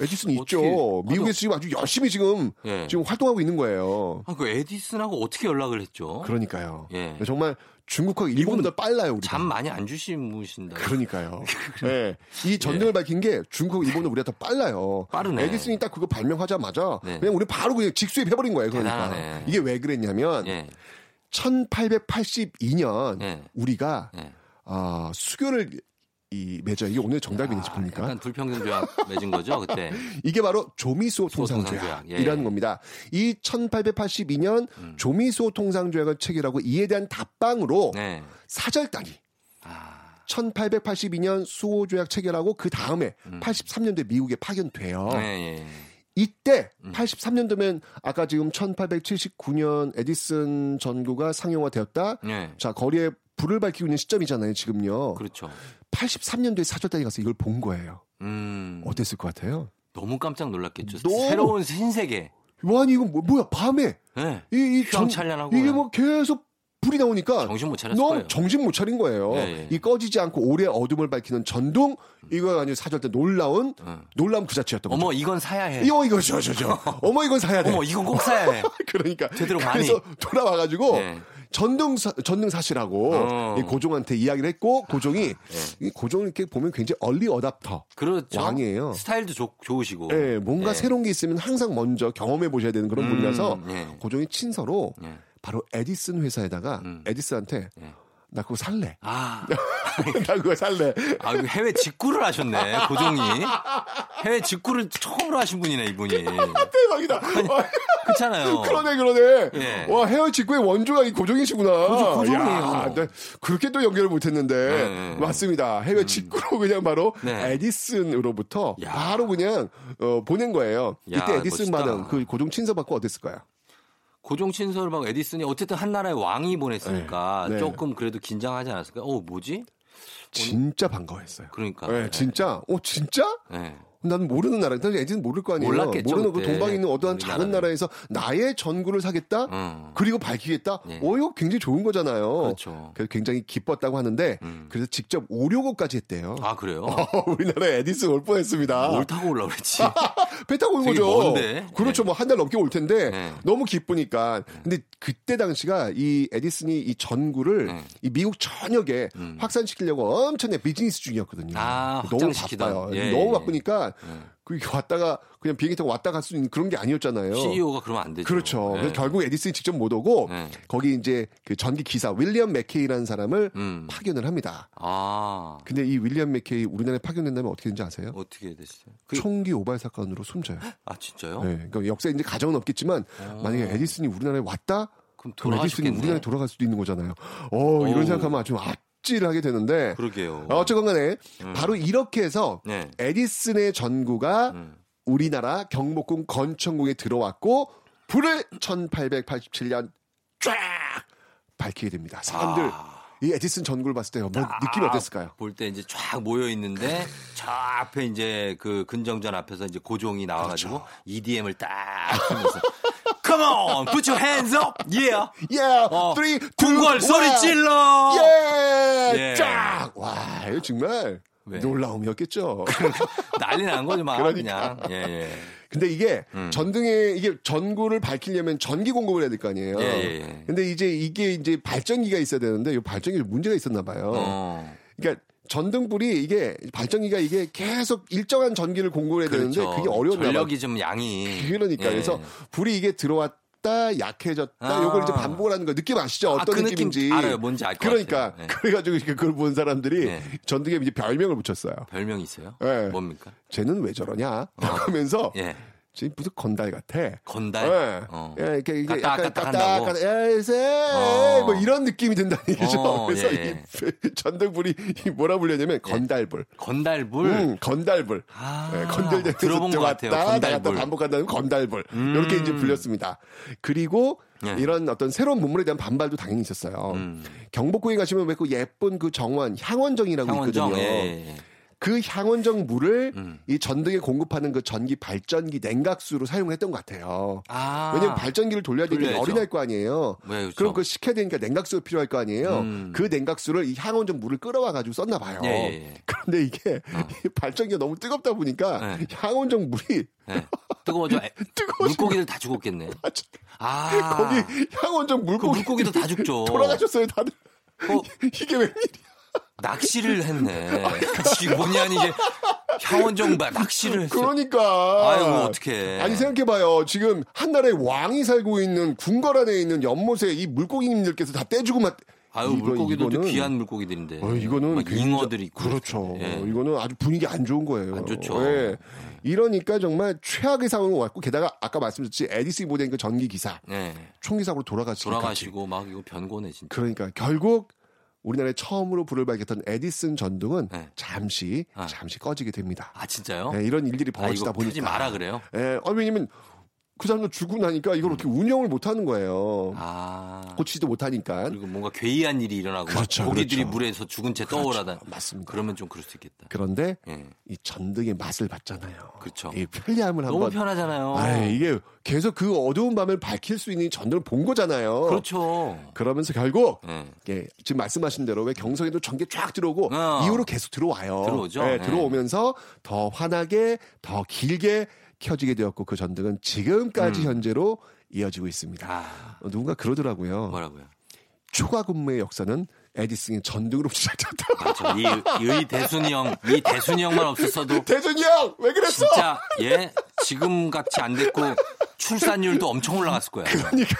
에디슨이 있죠. 어떻게- 미국에서 지금 아주 열심히 지금 예. 지금 활동하고 있는 거예요. 아, 그 에디슨하고 어떻게 연락을 했죠? 그러니까요. 예. 정말 중국하고 일본보다 빨라요, 우리가. 잠 많이 안 주시무신다. 그러니까요. *laughs* 네. 이 전등을 밝힌 게 중국, 일본은 우리가 더 빨라요. 예. 빠르네. 에디슨이 딱 그거 발명하자마자 네. 그냥 우리 바로 그냥 직수입해버린 거예요. 그러니까 대단하네. 이게 왜 그랬냐면 예. 1882년 예. 우리가 예. 아, 수교를 이 맺어 이게 오늘 정답인지 아, 봅니까? 약간 불평등 조약 맺은 거죠, 그때. *laughs* 이게 바로 조미소. 통상조약이라는 예. 겁니다. 이 1882년 음. 조미소 통상조약을 체결하고 이에 대한 답방으로 네. 사절단이 아, 1882년 수호조약 체결하고 그 다음에 83년도에 미국에 파견돼요. 네, 예. 이때 음. 83년도면 아까 지금 1879년 에디슨 전구가 상용화되었다. 예. 자 거리에 불을 밝히고 있는 시점이잖아요. 지금요. 그렇죠. 83년도에 사절단이 가서 이걸 본 거예요. 음. 어땠을 것 같아요? 너무 깜짝 놀랐겠죠. 너무- 새로운 신세계. 와 아니 이거 뭐, 뭐야 밤에 예. 이, 이 휘황찬란하고 이게 뭐 계속 불이 나오니까 정신 못 차렸을 너무 거예요. 정신 못 차린 거예요. 예, 예. 이 꺼지지 않고 오래 어둠을 밝히는 전동 이거 아니고 사절단 놀라운 응. 놀라운 그 자체였던 거죠. 어머, 이건 사야 해. 이거 이거 저 저 저. *laughs* 어머 이건 사야 돼. 어머, 이건 꼭 사야 해. *laughs* 그러니까 되도록 많이. 그래서 돌아와가지고 네. 전등 사, 전등 사시라고 어. 이 고종한테 이야기를 했고 고종이 이 고종을 이렇게 보면 굉장히 얼리 어답터 그렇죠. 왕이에요. 스타일도 좋, 좋으시고. 예, 뭔가 예. 새로운 게 있으면 항상 먼저 경험해 보셔야 되는 그런 음, 분이라서 예. 고종이 친서로 예. 바로 에디슨 회사에다가 음. 에디슨한테 예. 나 그거 살래. 아. *laughs* 난 그거 살래. 아, 해외 직구를 하셨네, 고종이. 해외 직구를 처음으로 하신 분이네, 이분이. *laughs* 대박이다. 그렇잖아요. 그러네, 그러네. 예. 와, 헤어 직구의 원조가 이 고종이시구나. 고종, 고종이에요. 야, 나 그렇게 또 연결을 못 했는데. 네. 맞습니다. 해외 직구로 그냥 바로 네. 에디슨으로부터 야. 바로 그냥 어, 보낸 거예요. 야, 이때 에디슨. 반응, 그 고종 친서 받고 어땠을까요? 고종 친서를 받고 에디슨이 어쨌든 한 나라의 왕이 보냈으니까 네. 네. 조금 그래도 긴장하지 않았을까? 어, 뭐지? 진짜 반가워했어요. 그러니까. 네, 진짜? 어, 진짜? 네. 난 모르는 나라. 사실 에디슨 모를 거 아니에요. 몰랐겠죠, 모르는 그. 동방에 있는 어떠한. 작은 나라에서 나의 전구를 사겠다? 음. 그리고 밝히겠다? 예. 어, 이거 굉장히 좋은 거잖아요. 그렇죠. 그래서 굉장히 기뻤다고 하는데, 음. 그래서 직접 오려고까지 했대요. 아, 그래요? *laughs* 우리나라에 에디슨 올 뻔했습니다. 뭘 타고 올라 그랬지? *laughs* 배 타고 온 거죠. 먼데? 그렇죠. 뭐한 달 넘게 올 텐데 네. 너무 기쁘니까. 근데 그때 당시가 이 에디슨이 이 전구를 네. 이 미국 전역에 음. 확산시키려고 엄청난 비즈니스 중이었거든요. 아, 너무. 바빠요. 예, 너무 예. 바쁘니까 네. 그 왔다가 그냥 비행기 타고 왔다 갈 수 있는 그런 게 아니었잖아요. CEO가 그러면 안 되죠. 그렇죠. 네. 그래서 결국 에디슨이 직접 못 오고 네. 거기 이제 그 전기 기사 윌리엄 맥케이라는 사람을 음. 파견을 합니다. 아, 근데 이 윌리엄 맥케이 우리나라에 파견된다면 어떻게 되는지 아세요? 어떻게 됐어요? 그, 총기 오발 사건으로 숨져요. 아, 진짜요? 네, 그러니까 역사에 이제 가정은 없겠지만 어. 만약에 에디슨이 우리나라에 왔다, 그럼 그럼 에디슨이 돌아가셨겠네. 우리나라에 돌아갈 수도 있는 거잖아요. 어, 이런 오. 생각하면 아주 아 찔하게 되는데. 그러게요. 어, 어쨌건 간에 음. 바로 이렇게 해서 네. 에디슨의 전구가 음. 우리나라 경복궁 건천궁에 들어왔고 불을 1887년 쫙 밝히게 됩니다. 사람들 아. 이 에디슨 전구를 봤을 때뭐 느낌이 어땠을까요? 볼 때 이제 쫙 모여 있는데 저 앞에 이제 그 근정전 앞에서 이제 고종이 나와가지고 그렇죠. EDM을 딱 하면서 Come on, put your hands up, yeah. Yeah, 어, three, 궁궐 two, 소리 one. 찔러. 예! 예. 쫙! 와, 이거 정말 왜? 놀라움이었겠죠. *laughs* 난리 난 거지 막 그러니까. 그냥. 예, 예. 근데 이게 음. 전등에 이게 전구를 밝히려면 전기 공급을 해야 될 거 아니에요. 예, 예, 예. 근데 이제 이게 이제 발전기가 있어야 되는데 이 발전기에 문제가 있었나 봐요. 어. 그러니까 전등불이 이게 발전기가 이게 계속 일정한 전기를 공급을 해야 되는데 그렇죠. 그게 어려웠나 봐요. 전력이 좀 양이. 그러니까 예. 그래서 불이 이게 들어왔 다 약해졌다 아. 요걸 이제 반복을 하는 거 느낌 아시죠? 아, 어떤 그 느낌 느낌인지 알아요. 뭔지 알 것 그러니까 같아요. 예. 그래가지고 이렇게 그걸 본 사람들이 예. 전등에 이제 별명을 붙였어요. 별명이 있어요? 예. 뭡니까? 쟤는 왜 저러냐? *laughs* 하면서 예. 쟤 무슨 건달 같아. 건달. 예. 어. 예, 이렇게 이게 약간? 까딱까딱, 에세, 어. 뭐 이런 느낌이 든다는 얘기죠. 어, 그래서 예. 이 *laughs* 전등불이 이 뭐라 불렸냐면 건달불. 건달불. 음, 건달불. 아, 예, 건들대면서 들어본 것 같아요. 왔다 나갔다 건달불. 반복한다는 건달불. 음. 이렇게 이제 불렸습니다. 그리고 예. 이런 어떤 새로운 문물에 대한 반발도 당연히 있었어요. 음. 경복궁에 가시면 왜 그 예쁜 그 정원 향원정이라고 향원정. 있거든요. 그 향원정 물을 음. 이 전등에 공급하는 그 전기 발전기 냉각수로 사용을 했던 것 같아요. 아. 왜냐면 발전기를 돌려야. 열이 날거 아니에요. 네, 그렇죠. 그럼 그거 식혀야 되니까 냉각수가 필요할 거 아니에요. 음. 그 냉각수를 이 향원정 물을 끌어와 가지고 썼나 봐요. 예, 예, 예. 그런데 이게 *laughs* 이 발전기가 너무 뜨겁다 보니까 네. 향원정 물이 예. 뜨거워져. 에, *laughs* 뜨거워지면 물고기들 다 죽었겠네. 아. 거기 향원정 그 물고기 물고기도 다 죽죠. *laughs* 돌아가셨어요 다들. 어, 이게 웬일이야? 낚시를 했네. 지금 뭐냐 이게 향원정 봐 낚시를 했어. 그러니까. 아이고 어떡해. 아니 생각해봐요. 지금 한 나라에 왕이 살고 있는 궁궐 안에 있는 연못에 이 물고기님들께서 다 떼주고 막. 아유 이거- 물고기들도 이거는- 귀한 물고기들인데. 어, 이거는 잉어들이 있고. 그렇죠. 예. 이거는 아주 분위기 안 좋은 거예요. 안 좋죠. 예. 이러니까 정말 최악의 상황이 왔고 게다가 아까 말씀드렸지 에디슨이 보낸 그 전기 기사 예. 총기 사고로 돌아가시고 돌아가시고 막 이거 변고네 진짜. 그러니까 결국 우리나라에 처음으로 불을 밝혔던 에디슨 전등은 네. 잠시 아. 잠시 꺼지게 됩니다. 아 진짜요? 예, 이런 일들이 아, 벌어지다 이거 보니까 푸지 마라 그래요? 예, 어, 왜냐면 그 사람도 죽고 나니까 이걸 어떻게 운영을 못 하는 거예요. 아. 고치지도 못하니까. 그리고 뭔가 괴이한 일이 일어나고 막 그렇죠, 고기들이 그렇죠. 물에서 죽은 채 그렇죠. 떠오르다. 맞습니다. 그러면 좀 그럴 수 있겠다. 그런데 예. 이 전등의 맛을 봤잖아요. 그렇죠. 이 편리함을 너무 한번 편하잖아요. 아, 이게 계속 그 어두운 밤을 밝힐 수 있는 전등을 본 거잖아요. 그렇죠. 그러면서 결국 예. 예, 지금 말씀하신 대로 왜 경성에도 전기 쫙 들어오고 어. 이후로 계속 들어와요. 들어오죠. 예, 네. 들어오면서 더 환하게 더 길게 켜지게 되었고 그 전등은 지금까지 현재로 이어지고 있습니다. 음. 아, 어, 누군가 그러더라고요. 뭐라고요? 초과 근무의 역사는 에디슨의 전등으로 *laughs* 시작됐다. 맞아. 이, 이 대순이 형, 이 대순이 형만 없었어도 *laughs* 대준이 형, 왜 그랬어? 진짜 예 지금 같이 안 됐고 출산율도 엄청 올라갔을 거야. 그러니까.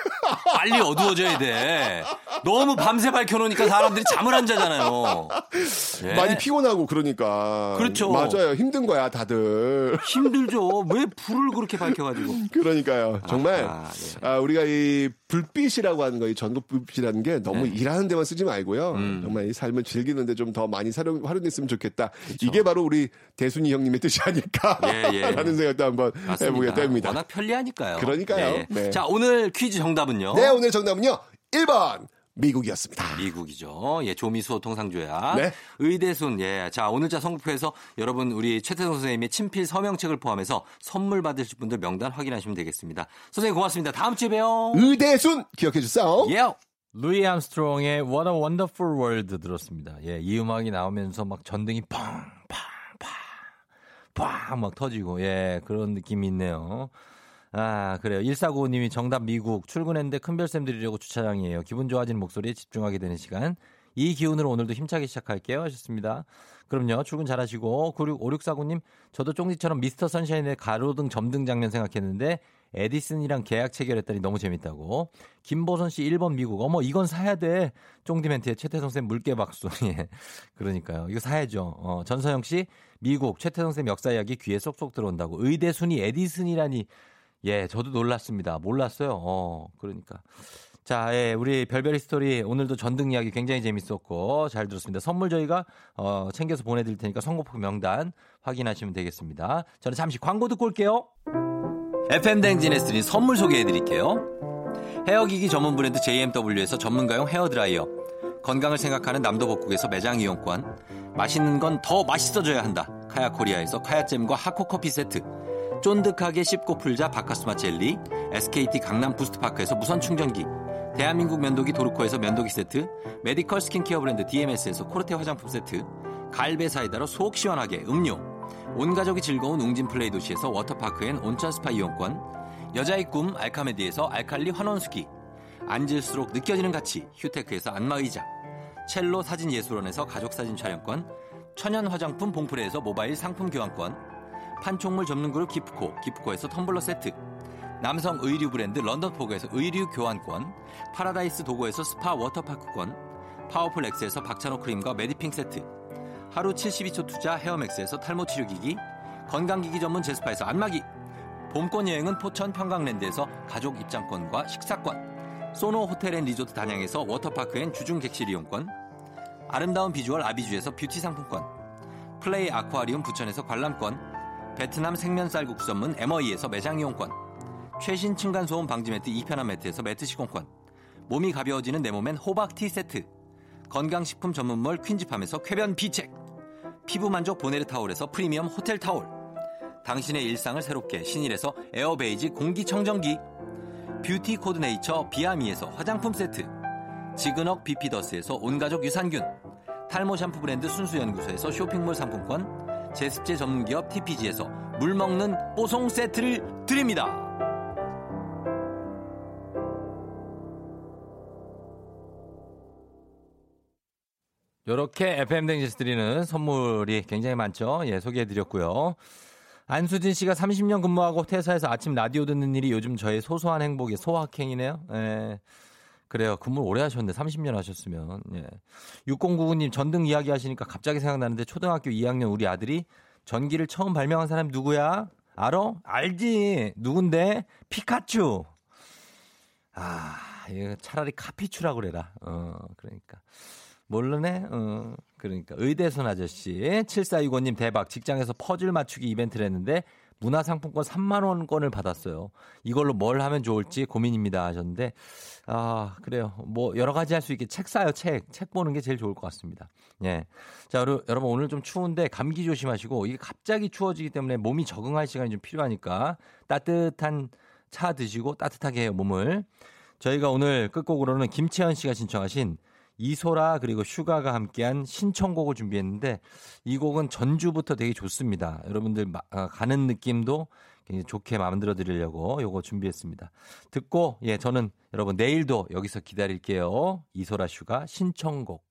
빨리 어두워져야 돼. 너무 밤새 밝혀놓으니까 사람들이 잠을 안 자잖아요. 예. 많이 피곤하고 그러니까. 그렇죠. 맞아요. 힘든 거야, 다들. 힘들죠. 왜 불을 그렇게 밝혀가지고. 그러니까요. 정말 아, 아, 우리가 이 불빛이라고 하는 거, 이 전국 불빛이라는 게 너무 네. 일하는 데만 쓰지 말고요. 음. 정말 이 삶을 즐기는데 좀 더 많이 활용, 활용됐으면 좋겠다. 이게 바로 우리 대순이 형님의 뜻이 아닐까. 예, 예. *laughs* 라는 생각도 한번. 해보게 됩니다. 워낙 편리하니까요. 그러니까요. 예, 예. 네. 자, 오늘 퀴즈 정답은요. 네, 오늘 정답은요. 1번. 미국이었습니다. 미국이죠. 예, 조미수 통상조야. 네. 의대순. 예. 자, 오늘자 선곡표에서 여러분 우리 최태성 선생님의 친필 서명책을 포함해서 선물 받으실 분들 명단 확인하시면 되겠습니다. 선생님 고맙습니다. 다음 주에 봬요. 의대순 기억해 주세요. 예. 루이 암스트롱의 What a Wonderful World 들었습니다. 예, 이 음악이 나오면서 막 전등이 팡, 팡, 팡, 팡 막 터지고, 예, 그런 느낌이 있네요. 아, 그래요. 1495님이 정답 미국 출근했는데 큰별쌤 드리려고 주차장이에요. 기분 좋아지는 목소리에 집중하게 되는 시간. 이 기운으로 오늘도 힘차게 시작할게요. 하셨습니다. 그럼요. 출근 잘하시고. 5649님, 저도 쫑디처럼 미스터 선샤인의 가로등 점등 장면 생각했는데 에디슨이랑 계약 체결했더니 너무 재밌다고. 김보선 씨 1번 미국. 어머, 이건 사야 돼. 쫑디 멘트에 최태성 쌤 물개 박수. *laughs* 예. 그러니까요. 이거 사야죠. 어, 전서영 씨 미국 최태성 쌤 역사 이야기 귀에 쏙쏙 들어온다고. 의대 순위 에디슨이라니. 예, 저도 놀랐습니다. 몰랐어요. 어, 그러니까. 자, 예, 우리 별별이 스토리 오늘도 전등 이야기 굉장히 재밌었고 잘 들었습니다. 선물 저희가 어, 챙겨서 보내드릴 테니까 선곡표 명단 확인하시면 되겠습니다. 저는 잠시 광고 듣고 올게요. FM 대행진에서 드린 선물 소개해 드릴게요. 헤어기기 전문 브랜드 JMW에서 전문가용 헤어드라이어. 건강을 생각하는 남도복국에서 매장 이용권. 맛있는 건 더 맛있어져야 한다. 카야 코리아에서 카야잼과 하코커피 세트. 쫀득하게 씹고 풀자 박카스맛 젤리. SKT 강남 부스트파크에서 무선 충전기. 대한민국 면도기 도르코에서 면도기 세트. 메디컬 스킨케어 브랜드 DMS에서 코르테 화장품 세트. 갈배 사이다로 속 시원하게 음료. 온 가족이 즐거운 웅진 플레이 도시에서 워터파크 and 온천 스파 이용권. 여자의 꿈 알카메디에서 알칼리 환원수기. 앉을수록 느껴지는 가치 휴테크에서 안마의자. 첼로 사진 예술원에서 가족 사진 촬영권. 천연 화장품 봉프레에서 모바일 상품 교환권. 판촉물 전문 그룹 기프코 기프코에서 텀블러 세트. 남성 의류 브랜드 런던포그에서 의류 교환권. 파라다이스 도고에서 스파 워터파크권. 파워풀 엑스에서 박찬호 크림과 메디핑 세트. 하루 72초 투자 헤어맥스에서 탈모 치료기기, 건강기기 전문 제스파에서 안마기, 봄꽃 여행은 포천 평강랜드에서 가족 입장권과 식사권, 소노 호텔 앤 리조트 단양에서 워터파크 and 주중 객실 이용권, 아름다운 비주얼 아비주에서 뷰티 상품권, 플레이 아쿠아리움 부천에서 관람권, 베트남 생면 쌀 국수 전문 에머이에서 매장 이용권, 최신 층간소음 방지 매트 이편한 매트에서 매트 시공권, 몸이 가벼워지는 내 몸엔 호박티 세트, 건강식품 전문몰 퀸즈팜에서 쾌변 비책 피부 만족 보네르 타올에서 프리미엄 호텔 타올 당신의 일상을 새롭게 신일에서 에어베이지 공기청정기 뷰티 코드 네이처 비아미에서 화장품 세트 지근억 비피더스에서 온가족 유산균 탈모 샴푸 브랜드 순수연구소에서 쇼핑몰 상품권 제습제 전문기업 TPG에서 물 먹는 뽀송 세트를 드립니다 요렇게 FM 댕지스 드리는 선물이 굉장히 많죠. 예, 소개해 드렸고요. 안수진 씨가 30년 근무하고 퇴사해서 아침 라디오 듣는 일이 요즘 저의 소소한 행복의 소확행이네요. 예. 그래요. 근무 오래 하셨는데 30년 하셨으면. 예. 6099님 전등 이야기 하시니까 갑자기 생각나는데 초등학교 2학년 우리 아들이 전기를 처음 발명한 사람이 누구야? 알어? 알지. 누군데? 피카츄. 아, 이거 차라리 카피추라고 그래라. 어, 그러니까. 모르네? 어, 그러니까. 의대선 아저씨. 7465님 대박. 직장에서 퍼즐 맞추기 이벤트를 했는데 문화상품권 3만원권을 받았어요. 이걸로 뭘 하면 좋을지 고민입니다 하셨는데, 아, 그래요. 뭐, 여러 가지 할 수 있게 책 사요, 책. 책 보는 게 제일 좋을 것 같습니다. 예. 자, 여러- 여러분 오늘 좀 추운데 감기 조심하시고, 이게 갑자기 추워지기 때문에 몸이 적응할 시간이 좀 필요하니까 따뜻한 차 드시고 따뜻하게 해요, 몸을. 저희가 오늘 끝곡으로는 김채연 씨가 신청하신 이소라 그리고 슈가가 함께한 신청곡을 준비했는데 이 곡은 전주부터 되게 좋습니다. 여러분들 마- 아, 가는 느낌도 굉장히 좋게 만들어 드리려고 요거 준비했습니다. 듣고 예 저는 여러분 내일도 여기서 기다릴게요. 이소라 슈가 신청곡.